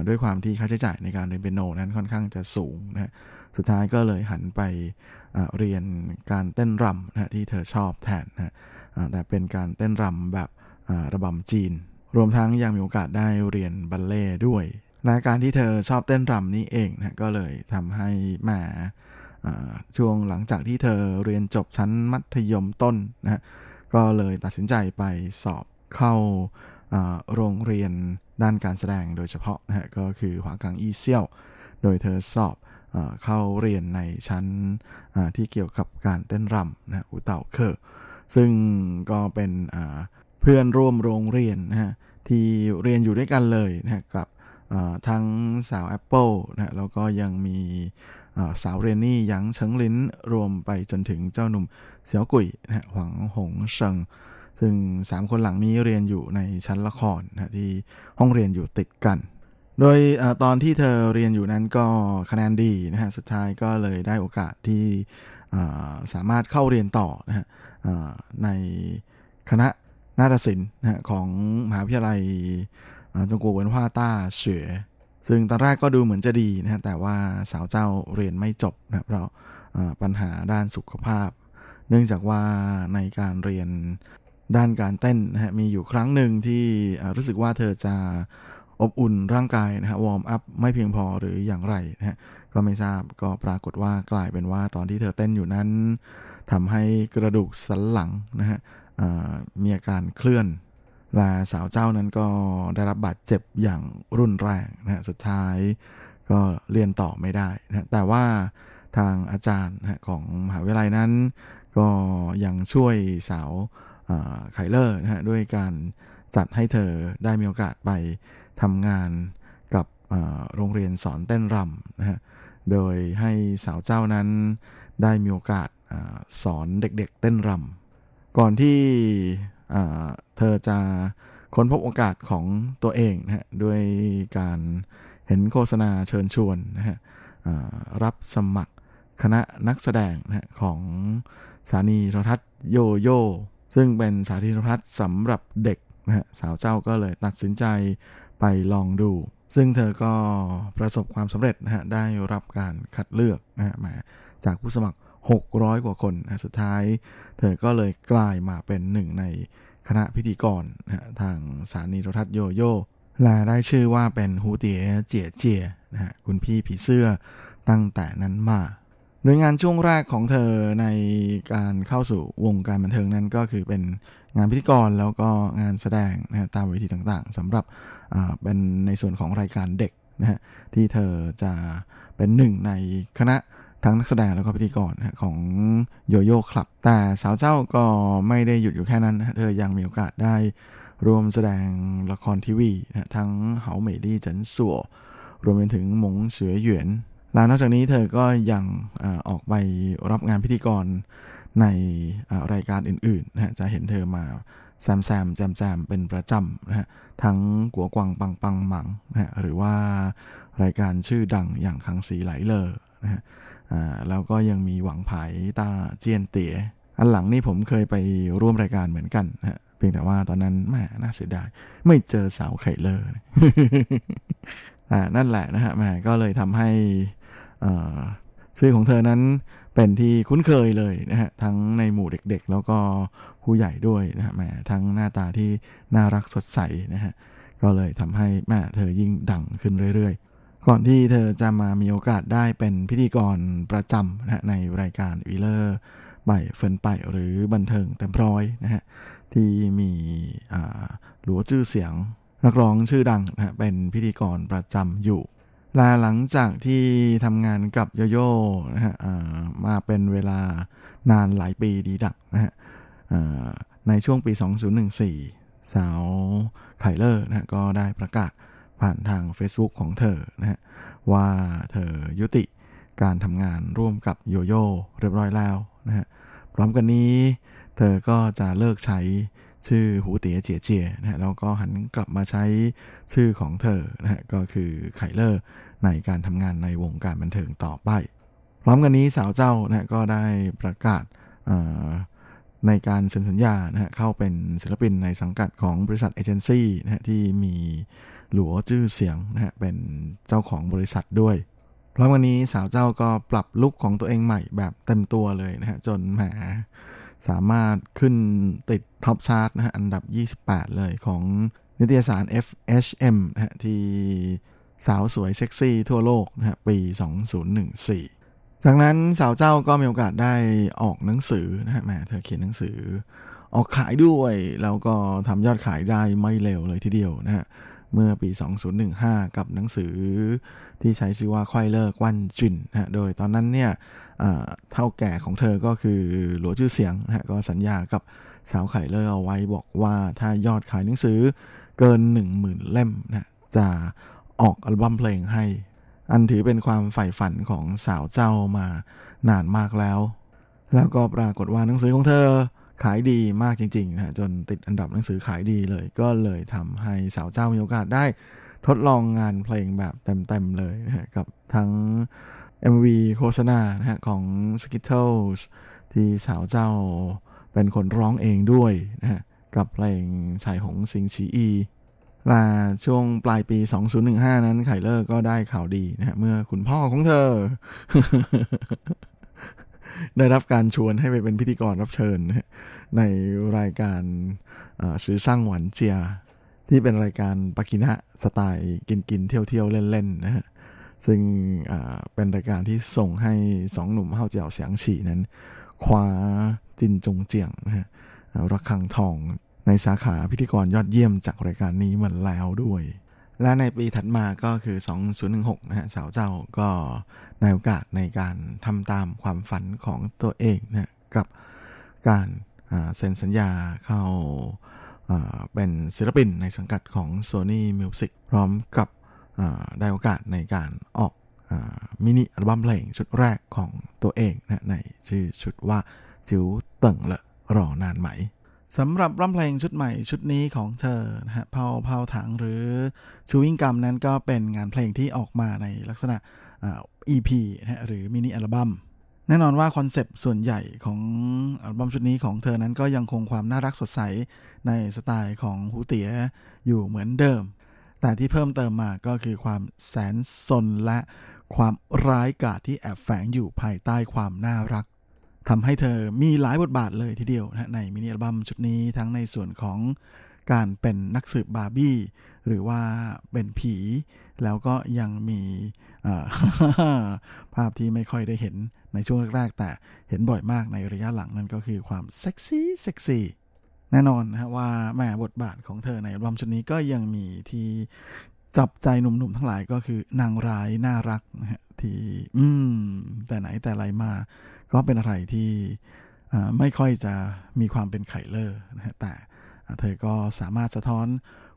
ด้วยความที่ค่าใช้จ่ายในการเรียนเปียโนนั้นค่อนข้างจะสูงนะสุดท้ายก็เลยหันไปเรียนการเต้นรำนะที่เธอชอบแทนนะแต่เป็นการเต้นรำแบบระบำจีน รวมทั้งยังมีโอกาสได้เรียนบัลเล่ด้วยและการที่เธอชอบเต้นรำนี้เองนะก็เลยทำให้แหม ช่วงหลังจากที่เธอเรียนจบชั้นมัธยมต้นนะก็เลยตัดสินใจไปสอบเข้าโรงเรียนด้านการแสดงโดยเฉพาะนะฮะก็คือหวากังอีเซียว โดยเธอสอบเข้าเรียนในชั้นที่เกี่ยวกับการเต้นรำนะอูเต่าเคอซึ่งก็เป็นเพื่อนร่วมโรงเรียนนะฮะที่เรียนอยู่ด้วยกันเลยนะกับทั้งสาว Apple นะแล้วก็ยังมี สาวเรนนี่ยังเฉิงลินรวมไปจนถึงเจ้าหนุ่มเสี่ยวกุยนะหวังหงเชิงซึ่ง 3 คนหลังนี้เรียนอยู่ในชั้นละครนะที่ห้องเรียนอยู่ติดกัน โดยอตอนที่เธอเรียนอยู่นั้นก็คะแนนดีนะฮะสุดท้ายก็เลยได้โอกาสที่สามารถเข้าเรียนต่อนะฮะในคณะนาฏศิลป์นะของมหาวิทยาลัยจงกัวเวินว่าต้าเฉย ซึ่งตอนแรกก็ดูเหมือนจะดีนะแต่ว่าสาวเจ้าเรียนไม่จบนะเพราะปัญหาด้านสุขภาพ เนื่องจากว่าในการเรียนด้านการเต้นนะฮะมีอยู่ครั้งหนึ่งที่รู้สึกว่าเธอจะอบอุ่นร่างกายนะฮะ warm up ไม่เพียงพอหรืออย่างไรนะฮะก็ไม่ทราบก็ปรากฏว่ากลายเป็นว่าตอนที่เธอเต้นอยู่นั้นทำให้กระดูกสันหลังนะฮะมีอาการเคลื่อน และสาวเจ้านั้นก็ได้รับบาดเจ็บอย่างรุนแรงนะสุดท้ายก็เรียนต่อไม่ได้นะแต่ว่าทางอาจารย์นะของมหาวิทยาลัยนั้น ก็ยังช่วยสาวไคลเลอร์นะฮะด้วยการจัดให้เธอได้มีโอกาสไปทำงานกับโรงเรียนสอนเต้นรำนะฮะโดยให้สาวเจ้านั้นได้มีโอกาสอสอนเด็กๆเต้นรำก่อนที่ เธอจะค้นพบโอกาสของตัวเองนะฮะด้วยการเห็นโฆษณาเชิญชวนนะฮะรับสมัครคณะนักแสดงนะของสถานีโทรทัศน์โยโย่ซึ่งเป็นสถานีโทรทัศน์สำหรับเด็กนะฮะสาวเจ้าก็เลยตัดสินใจไปลองดู ซึ่งเธอก็ประสบความสำเร็จนะฮะได้รับการคัดเลือกนะฮะมาจากผู้สมัคร 600 กว่าคนนะสุดท้าย เธอก็เลยกลายมาเป็นหนึ่งในคณะพิธีกรนะทางสถานีโทรทัศน์โยโย่และได้ชื่อว่าเป็นฮูเตียเจียเจียนะฮะคุณพี่ผีเสื้อตั้งแต่นั้นมาโดยงานช่วงแรกของเธอในการเข้าสู่วงการบันเทิงนั้นก็คือเป็นงานพิธีกรแล้วก็งานแสดงนะตามเวทีต่างๆสำหรับเป็นในส่วนของรายการเด็กนะฮะที่เธอจะเป็นหนึ่งในคณะ ทั้งนักแสดงแล้วก็พิธีกรของโยโย่คลับ แต่สาวเจ้าก็ไม่ได้หยุดอยู่แค่นั้นนะเธอยังมีโอกาสได้รวมแสดงละครทีวีนะทั้งเหาเหมยลี่เจินสัวรวมไปถึงหมงเสือหยวนแล้วนอกจากนี้เธอก็ยังออกไปรับงานพิธีกรในรายการอื่นๆนะจะเห็นเธอมาแซมแซมแจมแจมเป็นประจำนะฮะทั้งกัวกวางปังปังหมังนะฮะหรือว่ารายการชื่อดังอย่างคังสีไหลเลอนะฮะ แล้วก็ยังมีหวังไผายตาเจียนเตี๋ยอันหลังนี่ผมเคยไปร่วมรายการเหมือนกันนะฮะเพียงแต่ว่าตอนนั้นแม่น่าเสียดายไม่เจอสาวไข่เลอร์นั่นแหละนะฮะแม่ก็เลยทำให้ชื่อของเธอนั้นเป็นที่คุ้นเคยเลยนะฮะทั้งในหมู่เด็กๆ แล้วก็ผู้ใหญ่ด้วยนะฮะแม่ทั้งหน้าตาที่น่ารักสดใสนะฮะก็เลยทำให้แม่เธอยิ่งดังขึ้นเรื่อยๆ ก่อนที่เธอจะมามีโอกาสได้เป็นพิธีกรประจำนะะในรายการวีเลอร์ใบเฟินไปหรือบันเทิงเต็มร้อยนะฮะที่มีหลัวชื่อเสียงนักร้องชื่อดังนะฮะเป็นพิธีกรประจำอยู่ลาหลังจากที่ทำงานกับโยโย่นะฮะมาเป็นเวลานานหลายปีดีดักนะฮะในช่วงปี 2014 สาวไคลเลอร์นะฮะก็ได้ประกาศ ผ่านทาง Facebook ของเธอนะฮะว่าเธอยุติการทำงานร่วมกับโยโย่เรียบร้อยแล้วนะฮะพร้อมกันนี้ เธอก็จะเลิกใช้ชื่อหูเตี๋ยเจียเจียนะฮะแล้วก็หันกลับมาใช้ชื่อของเธอนะฮะก็คือไคเลอร์ในการทำงานในวงการบันเทิงต่อไป พร้อมกันนี้สาวเจ้านะก็ได้ประกาศ ในการเซ็นสัญญานะฮะเข้าเป็นศิลปินในสังกัดของบริษัทเอเจนซี่นะฮะที่มีหลัวจื้อเสียงนะฮะเป็นเจ้าของบริษัทด้วยพร้อมกันนี้สาวเจ้าก็ปรับลุคของตัวเองใหม่แบบเต็มตัวเลยนะฮะจนแหมสามารถขึ้นติด top chart นะฮะอันดับ 28 เลยของนิตยสาร FHM นะฮะที่สาวสวยเซ็กซี่ทั่วโลกนะฮะปี 2014 จากนั้นสาวเจ้าก็มีโอกาสได้ออกหนังสือนะฮะแม่เธอเขียนหนังสือ ออกขายด้วย แล้วก็ทำยอดขายได้ไม่เร็วเลยทีเดียวนะฮะเมื่อปี 2015 กับหนังสือที่ใช้ชื่อว่าควายเลิกวันจินนะโดยตอนนั้นเนี่ยเท่าแก่ของเธอก็คือหลัวชื่อเสียงนะก็สัญญากับสาวไข่เลิกเอาไว้บอกว่าถ้ายอดขายหนังสือเกิน 10,000 เล่มนะจะออกอัลบั้มเพลงให้ อันถือเป็นความใฝ่ฝันของสาวเจ้ามานานมากแล้ว แล้วก็ปรากฏว่าหนังสือของเธอขายดีมากจริงๆนะจนติดอันดับหนังสือขายดีเลย ก็เลยทำให้สาวเจ้ามีโอกาสได้ทดลองงานเพลงแบบเต็มๆเลยนะกับทั้ง MV โฆษณานะฮะของ Skittles ที่สาวเจ้าเป็นคนร้องเองด้วยนะฮะกับเพลงชายหงสิงชีอี ลาช่วงปลายปี 2015 นั้นไข่เลอร์ก็ได้ข่าวดีนะฮะเมื่อคุณพ่อของเธอ ได้รับการชวนให้ไปเป็นพิธีกรรับเชิญ ในรายการซื้อสร้างหวันเจีย ที่เป็นรายการปากินะสไตล์กินกินเที่ยวเที่ยวเล่นๆนะฮะซึ่งเป็นรายการที่ส่งให้สองหนุ่มเฮาเจียวเสียงฉี่นั้น คว้าจินจงเจียงนะฮะระฆังทอง ในสาขาพิธีกรยอดเยี่ยมจากรายการนี้มันแล้วด้วย และในปีถัดมาก็คือ 2016 นะฮะสาวเจ้าก็ในโอกาสในการทำตามความฝันของตัวเองนะกับการเซ็นสัญญาเข้าเป็นศิลปินในสังกัดของ Sony Music พร้อมกับได้โอกาสในการออกมินิอัลบั้มเพลงชุดแรกของตัวเองนะในชื่อชุดว่า久等了รอนานไหม สำหรับอัลบั้มเพลงชุดใหม่ชุดนี้ของเธอนะฮะ泡泡糖หรือ chewing gum นั้นก็เป็นงานเพลงที่ออกมาในลักษณะ EP นะฮะหรือมินิอัลบั้มแน่นอนว่าคอนเซปต์ส่วนใหญ่ของอัลบั้มชุดนี้ของเธอนั้นก็ยังคงความน่ารักสดใสในสไตล์ของฮูเตียอยู่เหมือนเดิม แต่ที่เพิ่มเติมมาก็คือความแสนสนและความร้ายกาจที่แอบแฝงอยู่ภายใต้ความน่ารัก ทำให้เธอมีหลายบทบาทเลยทีเดียวนะในมินิอัลบั้มชุดนี้ทั้งในส่วนของการเป็นนักสืบบาร์บี้ หรือว่าเป็นผี แล้วก็ยังมีภาพที่ไม่ค่อยได้เห็นในช่วงแรกๆ แต่เห็นบ่อยมากในระยะหลังนั่นก็คือความเซ็กซี่เซ็กซี่แน่นอนนะว่าแหมบทบาทของเธอในอัลบั้มชุดนี้ก็ยังมีที่ จับใจหนุ่มๆทั้งหลายก็คือนางร้ายน่ารักนะฮะที่อืมแต่ไหนแต่ไรมา ก็เป็นอะไรที่ไม่ค่อยจะมีความเป็นไคเลอร์นะฮะแต่เธอก็สามารถสะท้อน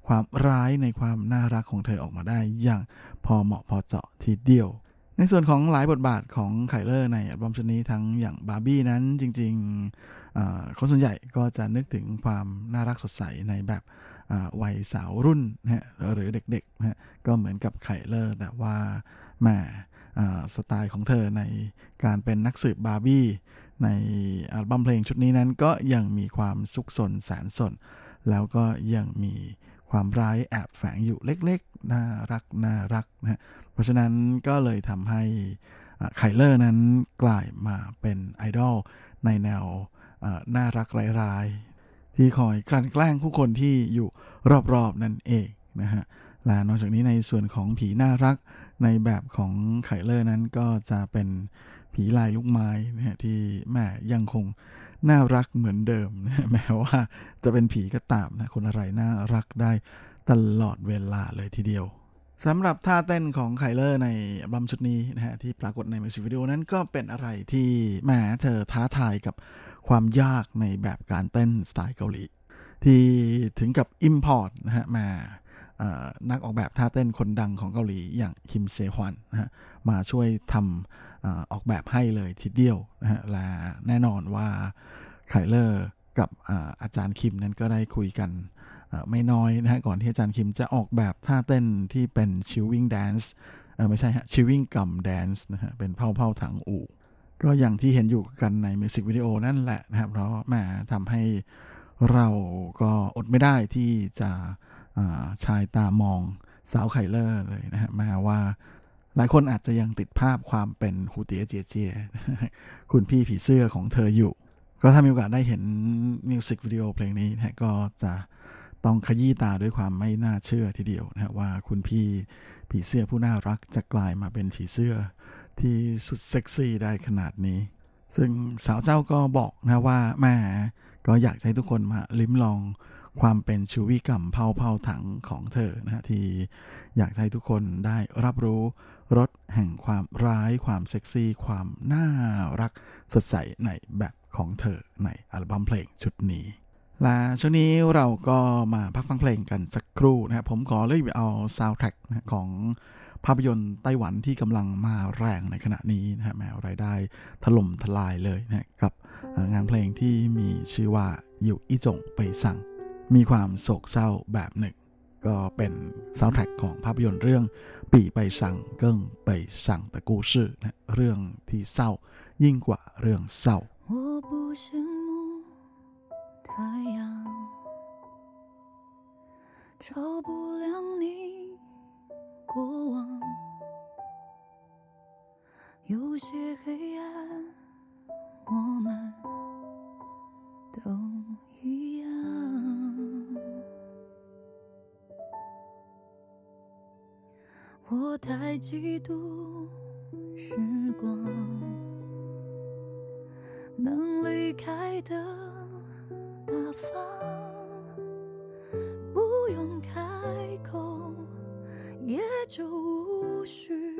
ความร้ายในความน่ารักของเธอออกมาได้อย่างพอเหมาะพอเจาะทีเดียว ในส่วนของหลายบทบาทของไคเลอร์ในอัลบั้มชุดนี้ทั้งอย่างบาร์บี้นั้นจริงๆคนส่วนใหญ่ก็จะนึกถึงความน่ารักสดใสในแบบ วัยสาวรุ่นนะฮะหรือเด็กๆนะฮะก็เหมือนกับไคลเลอร์แต่ว่าแหมสไตล์ของเธอในการเป็นนักสืบบาร์บี้ในอัลบั้มเพลงชุดนี้นั้นก็ยังมีความสุขสนแสนสน แล้วก็ยังมีความร้ายแอบแฝงอยู่เล็กๆ น่ารักน่ารักนะฮะเพราะฉะนั้นก็เลยทำให้ไคลเลอร์นั้นกลายมาเป็นไอดอลในแนวน่ารักร้าย ที่คอยกลั่นแกล้งผู้คนที่อยู่รอบๆนั่นเองนะฮะและนอกจากนี้ในส่วนของผีน่ารักในแบบของไคเลอร์นั้นก็จะเป็นผีลายลูกไม้นะฮะที่แม่ยังคงน่ารักเหมือนเดิมนะแม้ว่าจะเป็นผีก็ตามนะคนอะไรน่ารักได้ตลอดเวลาเลยทีเดียว สำหรับท่าเต้นของไคเลอร์ในอัลบั้มชุดนี้นะฮะที่ปรากฏในมิวสิกวิดีโอนั้นก็เป็นอะไรที่แหมเธอท้าทายกับความยากในแบบการเต้นสไตล์เกาหลี ที่ถึงกับ import นะฮะมานักออกแบบท่าเต้นคนดังของเกาหลีอย่างคิมเซฮวันนะฮะมาช่วยทำออกแบบให้เลยทีเดียวนะฮะและแน่นอนว่าไคเลอร์กับอาจารย์คิมนั้นก็ได้คุยกัน ไม่น้อยนะฮะก่อนที่อาจารย์คิมจะออกแบบท่าเต้นที่เป็น chewing dance ไม่ใช่ฮะ chewing gum dance นะฮะเป็น泡泡糖舞ก็อย่างที่เห็นอยู่กันในมิวสิกวิดีโอนั่นแหละนะครับ เพราะแหมทำให้เราก็อดไม่ได้ที่จะชายตามองสาวไคเลอร์เลยนะฮะแม้ว่าหลายคนอาจจะยังติดภาพความเป็นฮูเตียเจียเจียคุณพี่ผีเสื้อของเธออยู่ ก็ถ้ามีโอกาสได้เห็นมิวสิกวิดีโอเพลงนี้นะก็จะ ต้องขยี้ตาด้วยความไม่น่าเชื่อทีเดียวนะว่าคุณพี่ผีเสื้อผู้น่ารักจะกลายมาเป็นผีเสื้อที่สุดเซ็กซี่ได้ขนาดนี้ ซึ่งสาวเจ้าก็บอกนะว่าแหมก็อยากให้ทุกคนมาลิ้มลองความเป็น chewing gum 泡泡糖ของเธอนะที่อยากให้ทุกคนได้รับรู้รสแห่งความร้าย ความเซ็กซี่ ความน่ารักสดใสในแบบของเธอในอัลบั้มเพลงชุดนี้ และช่วงนี้เราก็มาพักฟังเพลงกันสักครู่นะครับผมขอเลือกเอาซาวด์แทร็กของภาพยนตร์ไต้หวันที่กำลังมาแรงในขณะนี้นะฮะแหมรายได้ถล่มทลายเลยนะกับงานเพลงที่มีชื่อว่า有一種悲傷 มีความโศกเศร้าแบบหนึ่ง ก็เป็นซาวด์แทร็กของภาพยนตร์เรื่องปีไปสั่งเกิ้งไปสั่งตะกูชื่อนะเรื่องที่เศร้ายิ่งกว่าเรื่องเศร้า 太阳，照不亮你过往，有些黑暗，我们都一样。我太嫉妒时光，能离开的大方，不用开口，也就无需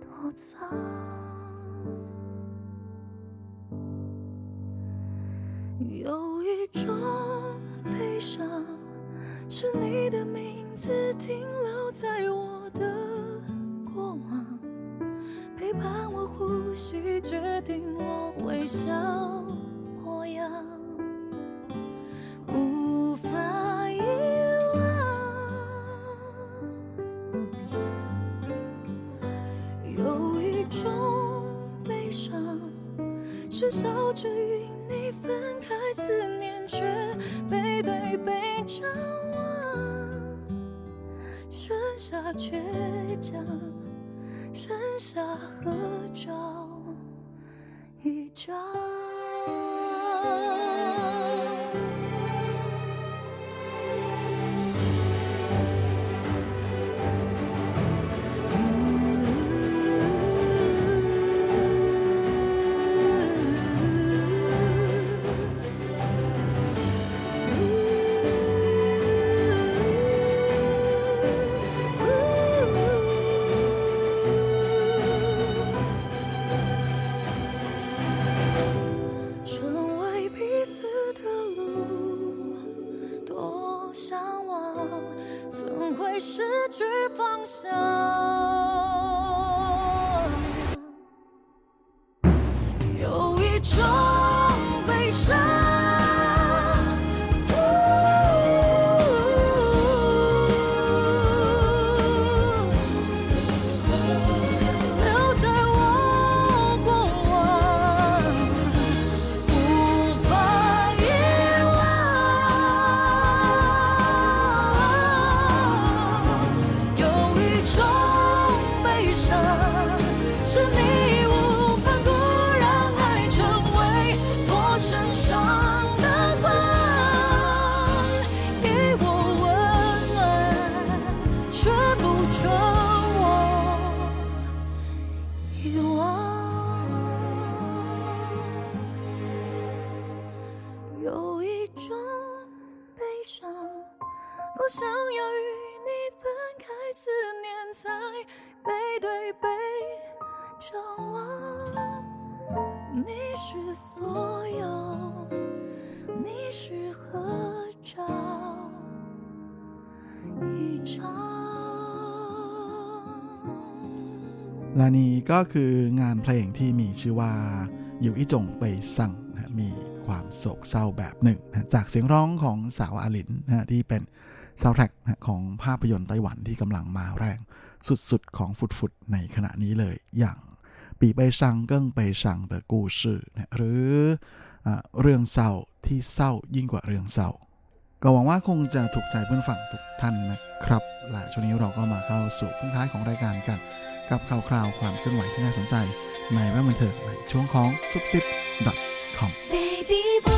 躲藏。有一种悲伤，是你的名字停留在我的过往，陪伴我呼吸，决定我微笑模样，只与你分开，思念却背对背张望，剩下倔强，想要与你分开，思念才背对背张望。你是所有，你是合照一张。 และนี่ก็คืองานเพลงที่มีชื่อว่า อยู่อีจงไปสั่งนะมีความโศกเศร้าแบบหนึ่งนะจากเสียงร้องของสาวอาลินนะที่เป็น ซาวด์แทร็กของภาพยนตร์ไต้หวันที่กำลังมาแรงสุดๆ ของสุดๆ ในขณะนี้เลย อย่าง 比悲傷更悲傷的故事หรือเรื่องเศร้าที่เศร้ายิ่งกว่าเรื่องเศร้า ก็หวังว่าคงจะถูกใจเพื่อนผู้ฟังทุกท่านนะครับ และช่วงนี้เราก็มาเข้าสู่ช่วงท้ายของรายการกัน กับข่าวคราวความเคลื่อนไหวที่น่าสนใจ ในแวดบันเทิงในช่วงของซุปซิป .com Baby boy，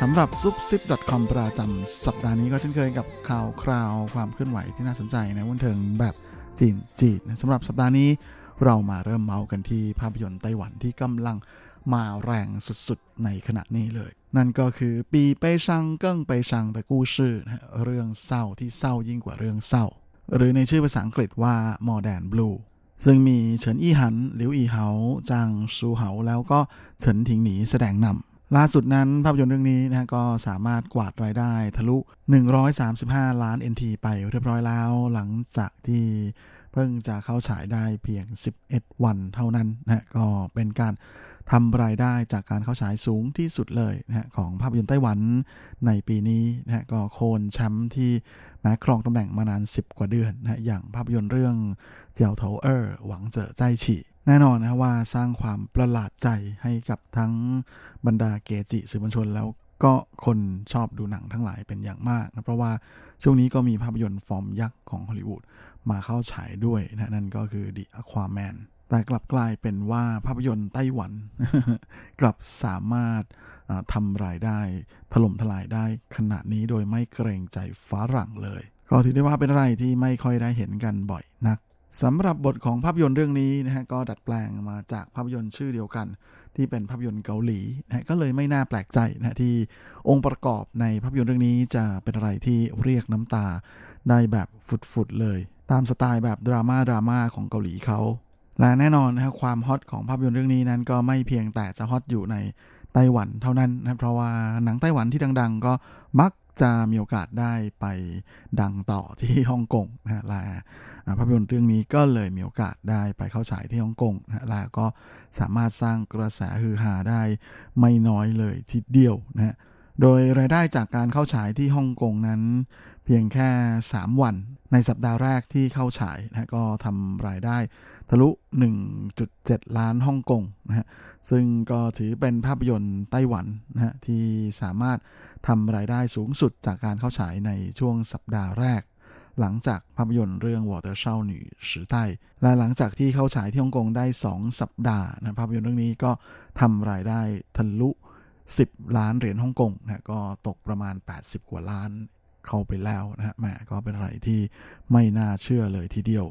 สำหรับซุปซิป .com ประจำสัปดาห์นี้ก็เช่นเคยกับข่าวคราวความเคลื่อนไหวที่น่าสนใจในวันเทิงแบบจีนจีนสำหรับสัปดาห์นี้เรามาเริ่มเมาส์กันที่ภาพยนตร์ไต้หวันที่กำลังมาแรงสุดๆ ในขณะนี้เลย นั่นก็คือปีไปชังเกิ้งไปชังแต่กู้ชื่อเรื่องเศร้าที่เศร้ายิ่งกว่าเรื่องเศร้า หรือในชื่อภาษาอังกฤษว่า Modern Blue ซึ่งมีเฉินอี้หันหลิวอีเหาจางซูเหาแล้วก็เฉินถิงหนีแสดงนำ ล่าสุดนั้นภาพยนตร์เรื่องนี้นะฮะก็สามารถกวาดรายได้ทะลุ 135 ล้าน NT ไปเรียบร้อยแล้วหลังจากที่เพิ่งจะเข้าฉายได้เพียง 11 วันเท่านั้นนะฮะก็เป็นการทำรายได้จากการเข้าฉายสูงที่สุดเลยนะฮะของภาพยนตร์ไต้หวันในปีนี้นะฮะก็โค่นแชมป์ที่แหมครองตำแหน่งมานาน 10 กว่าเดือนนะฮะอย่างภาพยนตร์เรื่อง角頭2王者再起 แน่นอนนะว่าสร้างความประหลาดใจให้กับทั้งบรรดาเกจิสื่อมวลชนแล้วก็คนชอบดูหนังทั้งหลายเป็นอย่างมากนะเพราะว่าช่วงนี้ก็มีภาพยนตร์ฟอร์มยักษ์ของฮอลลีวูดมาเข้าฉายด้วยนะนั่นก็คือ The Aquaman แต่กลับกลายเป็นว่าภาพยนตร์ไต้หวัน กลับสามารถทำรายได้ถล่มทลายได้ขณะนี้โดยไม่เกรงใจฝรั่งเลย ก็ถือได้ว่าเป็นอะไรที่ไม่ค่อยได้เห็นกันบ่อยนัก สำหรับบทของภาพยนตร์เรื่องนี้นะฮะก็ดัดแปลงมาจากภาพยนตร์ชื่อเดียวกัน ที่เป็นภาพยนตร์เกาหลีนะฮะก็เลยไม่น่าแปลกใจนะฮะที่องค์ประกอบในภาพยนตร์เรื่องนี้จะเป็นอะไรที่เรียกน้ำตาได้แบบฟุดๆเลย ตามสไตล์แบบดราม่าดราม่าของเกาหลีเขาและแน่นอนนะครับความฮอตของภาพยนตร์เรื่องนี้นั้นก็ไม่เพียงแต่จะฮอตอยู่ในไต้หวันเท่านั้นนะเพราะว่าหนังไต้หวันที่ดัง ๆ ก็มัก จะมีโอกาสได้ไปดังต่อที่ฮ่องกงนะฮะและอ่าภาพยนตร์เรื่องนี้ก็เลยมีโอกาสได้ไปเข้าฉายที่ฮ่องกงนะฮะและก็สามารถสร้างกระแสฮือฮาได้ไม่น้อยเลยทีเดียวนะฮะโดยรายได้จากการเข้าฉายที่ฮ่องกงนั้น เพียงแค่ 3 วันในสัปดาห์แรกที่เข้าฉายนะก็ทำรายได้ทะลุ 1.7 ล้านฮ่องกงนะฮะซึ่งก็ถือเป็นภาพยนตร์ไต้หวันนะฮะที่สามารถทำรายได้สูงสุดจากการเข้าฉายในช่วงสัปดาห์แรก หลังจากภาพยนตร์เรื่องวอเตอร์เชาหนีสือใต้และหลังจากที่เข้าฉายที่ฮ่องกงได้ 2 สัปดาห์นะภาพยนตร์เรื่องนี้ก็ทำรายได้ทะลุ 10 ล้านเหรียญฮ่องกงนะก็ตกประมาณ 80 กว่าล้าน เข้าไปแล้วนะฮะแหมก็เป็นอะไรที่ไม่น่าเชื่อเลยทีเดียว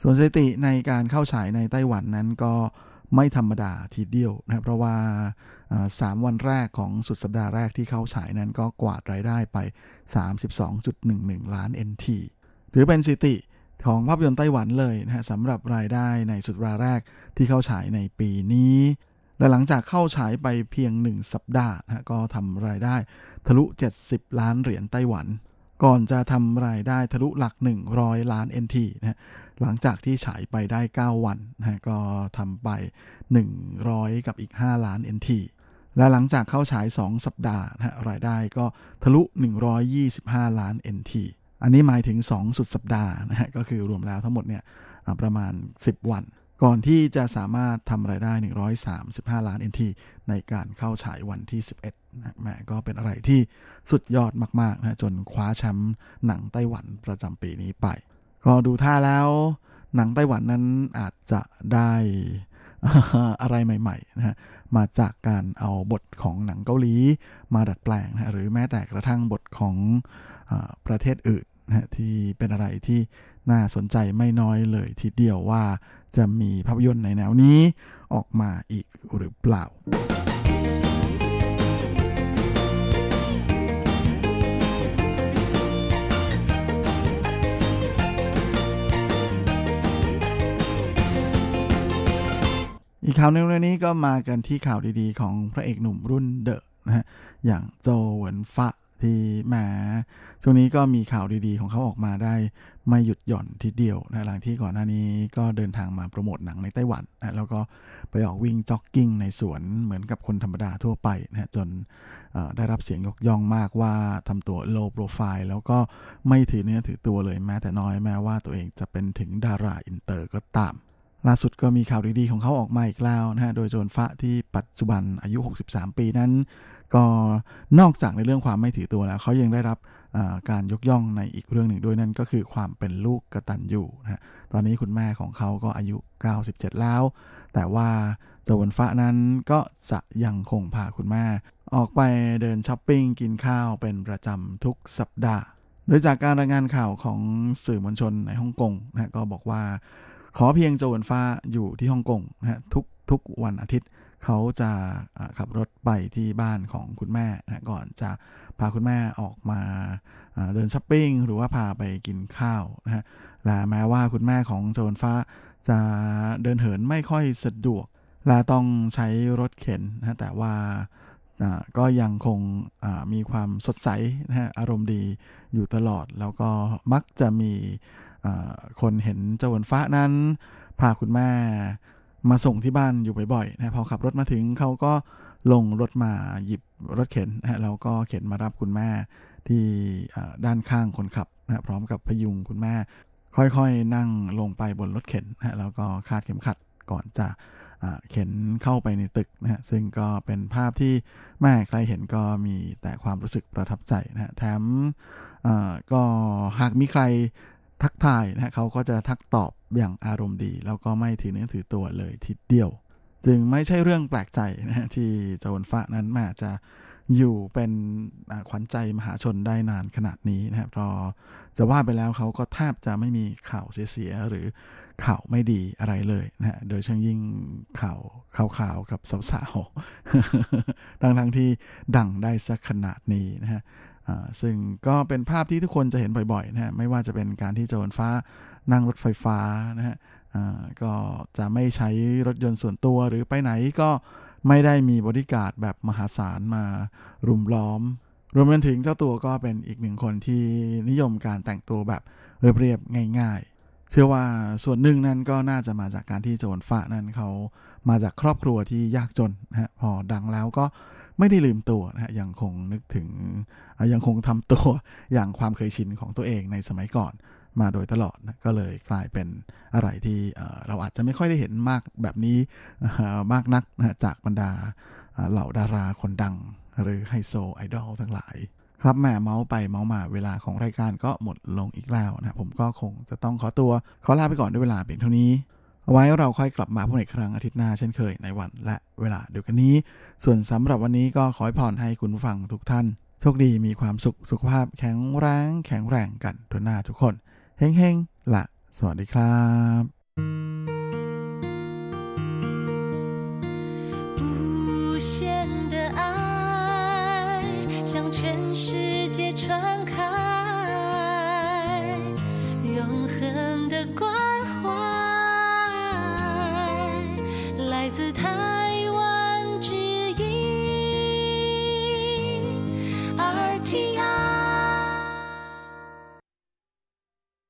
ส่วนสถิติในการเข้าฉายในไต้หวันนั้นก็ไม่ธรรมดาทีเดียวนะเพราะว่าอ่าสามวันแรกของสุดสัปดาห์แรกที่เข้าฉายนั้นก็กวาดรายได้ไป 32.11 ล้าน NT ถือเป็นสถิติของภาพยนตร์ไต้หวันเลยนะฮะสำหรับรายได้ในสุดสัปดาแรกที่เข้าฉายในปีนี้ และหลังจากเข้าฉายไปเพียง 1 สัปดาห์นะก็ทำรายได้ทะลุ 70 ล้านเหรียญไต้หวัน ก่อนจะทำรายได้ทะลุหลัก 100 ล้าน NT นะหลังจากที่ฉายไปได้ 9 วันนะก็ทำไป 100 กับอีก 5 ล้าน NT และหลังจากเข้าฉาย 2 สัปดาห์นะรายได้ก็ทะลุ 125 ล้าน NT อันนี้หมายถึง 2 สุดสัปดาห์นะฮะก็คือรวมแล้วทั้งหมดเนี่ยประมาณ 10 วัน ก่อนที่จะสามารถทำรายได้ 135 ล้าน NT ในการเข้าฉายวันที่ 11 นะแม่ก็เป็นอะไรที่สุดยอดมากๆนะจนคว้าแชมป์หนังไต้หวันประจำปีนี้ไป ก็ดูท่าแล้ว หนังไต้หวันนั้นอาจจะได้อะไรใหม่ๆนะฮะมาจากการเอาบทของหนังเกาหลีมาดัดแปลงนะหรือแม้แต่กระทั่งบทของอประเทศอื่นนะที่เป็นอะไรที่น่าสนใจไม่น้อยเลยทีเดียวว่าจะมีภาพยนตร์ในแนวนี้ออกมาอีกหรือเปล่า อีกข่าวหนึ่งเรื่องนี้ก็มากันที่ข่าวดีๆ ของพระเอกหนุ่มรุ่นเดอะนะฮะอย่างโจวเหวินฟะที่แหมช่วงนี้ก็มีข่าวดีๆ ของเขาออกมาได้ไม่หยุดหย่อนทีเดียวนะหลังที่ก่อนหน้านี้ก็เดินทางมาโปรโมทหนังในไต้หวันนะแล้วก็ไปออกวิ่งจ็อกกิ้งในสวนเหมือนกับคนธรรมดาทั่วไปนะจนได้รับเสียงยกย่องมากว่าทำตัว low profile แล้วก็ไม่ถือเนื้อถือตัวเลยแม้แต่น้อยแม้ว่าตัวเองจะเป็นถึงดาราอินเตอร์ก็ตาม ล่าสุดก็มีข่าวดีๆของเขาออกมาอีกแล้วนะฮะ โดยโจวเหวินฟะที่ปัจจุบันอายุ 63 ปีนั้น ก็นอกจากในเรื่องความไม่ถือตัวแล้วเขายังได้รับการยกย่องในอีกเรื่องหนึ่งด้วยนั่นก็คือความเป็นลูกกระตัญญูนะฮะ ตอนนี้คุณแม่ของเขาก็อายุ 97 แล้ว แต่ว่าโจวเหวินฟะนั้นก็จะยังคงพาคุณแม่ ออกไปเดินช้อปปิ้งกินข้าวเป็นประจำทุกสัปดาห์ โดยจากการรายงานข่าวของสื่อมวลชนในฮ่องกงนะก็บอกว่า ขอเพียงโจวเหวินฟะอยู่ที่ฮ่องกงนะฮะทุกทุกวันอาทิตย์เขาจะขับรถไปที่บ้านของคุณแม่นะก่อนจะพาคุณแม่ออกมาเดินช้อปปิ้งหรือว่าพาไปกินข้าวนะฮะและแม้ว่าคุณแม่ของโจวนฟ้าจะเดินเหินไม่ค่อยสะดวกและต้องใช้รถเข็นนะแต่ว่าก็ยังคงมีความสดใสนะฮะอารมณ์ดีอยู่ตลอด แล้วก็มักจะมี คนเห็นเจ้าวนฟ้านั้น พาคุณแม่มาส่งที่บ้านอยู่บ่อยๆนะพอขับรถมาถึงเขาก็ลงรถมาหยิบรถเข็นนะแล้วก็เข็นมารับคุณแม่ที่ด้านข้างคนขับนะพร้อมกับพยุงคุณแม่ ค่อยๆ นั่งลงไปบนรถเข็นนะแล้วก็คาดเข็มขัดก่อนจะเข็นเข้าไปในตึกนะฮะซึ่งก็เป็นภาพที่แม่ใครเห็นก็มีแต่ความรู้สึกประทับใจนะฮะแถมก็หากมีใคร ทักทายนะเขาก็จะทักตอบอย่างอารมณ์ดี แล้วก็ไม่ถือเนื้อถือตัวเลยทีเดียว จึงไม่ใช่เรื่องแปลกใจนะฮะที่โจนฟ้านั้นม่จะอยู่เป็นขวัญใจมหาชนได้นานขนาดนี้นะครับพอจะว่าไปแล้วเขาก็แทบจะไม่มีข่าวเสียหรือข่าวไม่ดีอะไรเลยนะฮะโดยเฉพาะยิ่งข่าวข่าวๆกับสาวๆทั้งทั้งที่ดังได้สักขนาดนี้นะฮะ ซึ่งก็เป็นภาพที่ทุกคนจะเห็นบ่อยๆนะฮะไม่ว่าจะเป็นการที่โจนฟ้านั่งรถไฟฟ้านะฮะก็จะไม่ใช้รถยนต์ส่วนตัวหรือไปไหนก็ไม่ได้มีบริการแบบมหาศาลมารุมล้อม รวมไปถึงเจ้าตัวก็เป็นอีกหนึ่งคนที่นิยมการแต่งตัวแบบเรียบๆง่าย ๆ ชื่อว่าส่วนหนึ่งนั้นก็น่าจะมาจากการที่โจนฟ้านั้นเขามาจากครอบครัวที่ยากจนนะฮะพอดังแล้วก็ไม่ได้ลืมตัวนะฮะยังคงนึกถึงยังคงทำตัวอย่างความเคยชินของตัวเองในสมัยก่อนมาโดยตลอดนะก็เลยกลายเป็นอะไรที่เราอาจจะไม่ค่อยได้เห็นมากแบบนี้มากนักนะจากบรรดาเหล่าดาราคนดังหรือไฮโซไอดอลทั้งหลาย ครับแม่เมาส์ไปเมาส์มาเวลาของรายการก็หมดลงอีกแล้วนะผมก็คงจะต้องขอตัว ขอลาไปก่อนด้วยเวลาเพียงเท่านี้ เอาไว้เราค่อยกลับมาพบในครั้งอาทิตย์หน้าเช่นเคยในวันและเวลาเดียวกันนี้ ส่วนสำหรับวันนี้ก็ขอให้พรให้คุณฟังทุกท่าน โชคดีมีความสุขสุขภาพแข็งแรงแข็งแรงกันทุกหน้าทุกคนเฮ้งเฮงละสวัสดีครับ 向全世界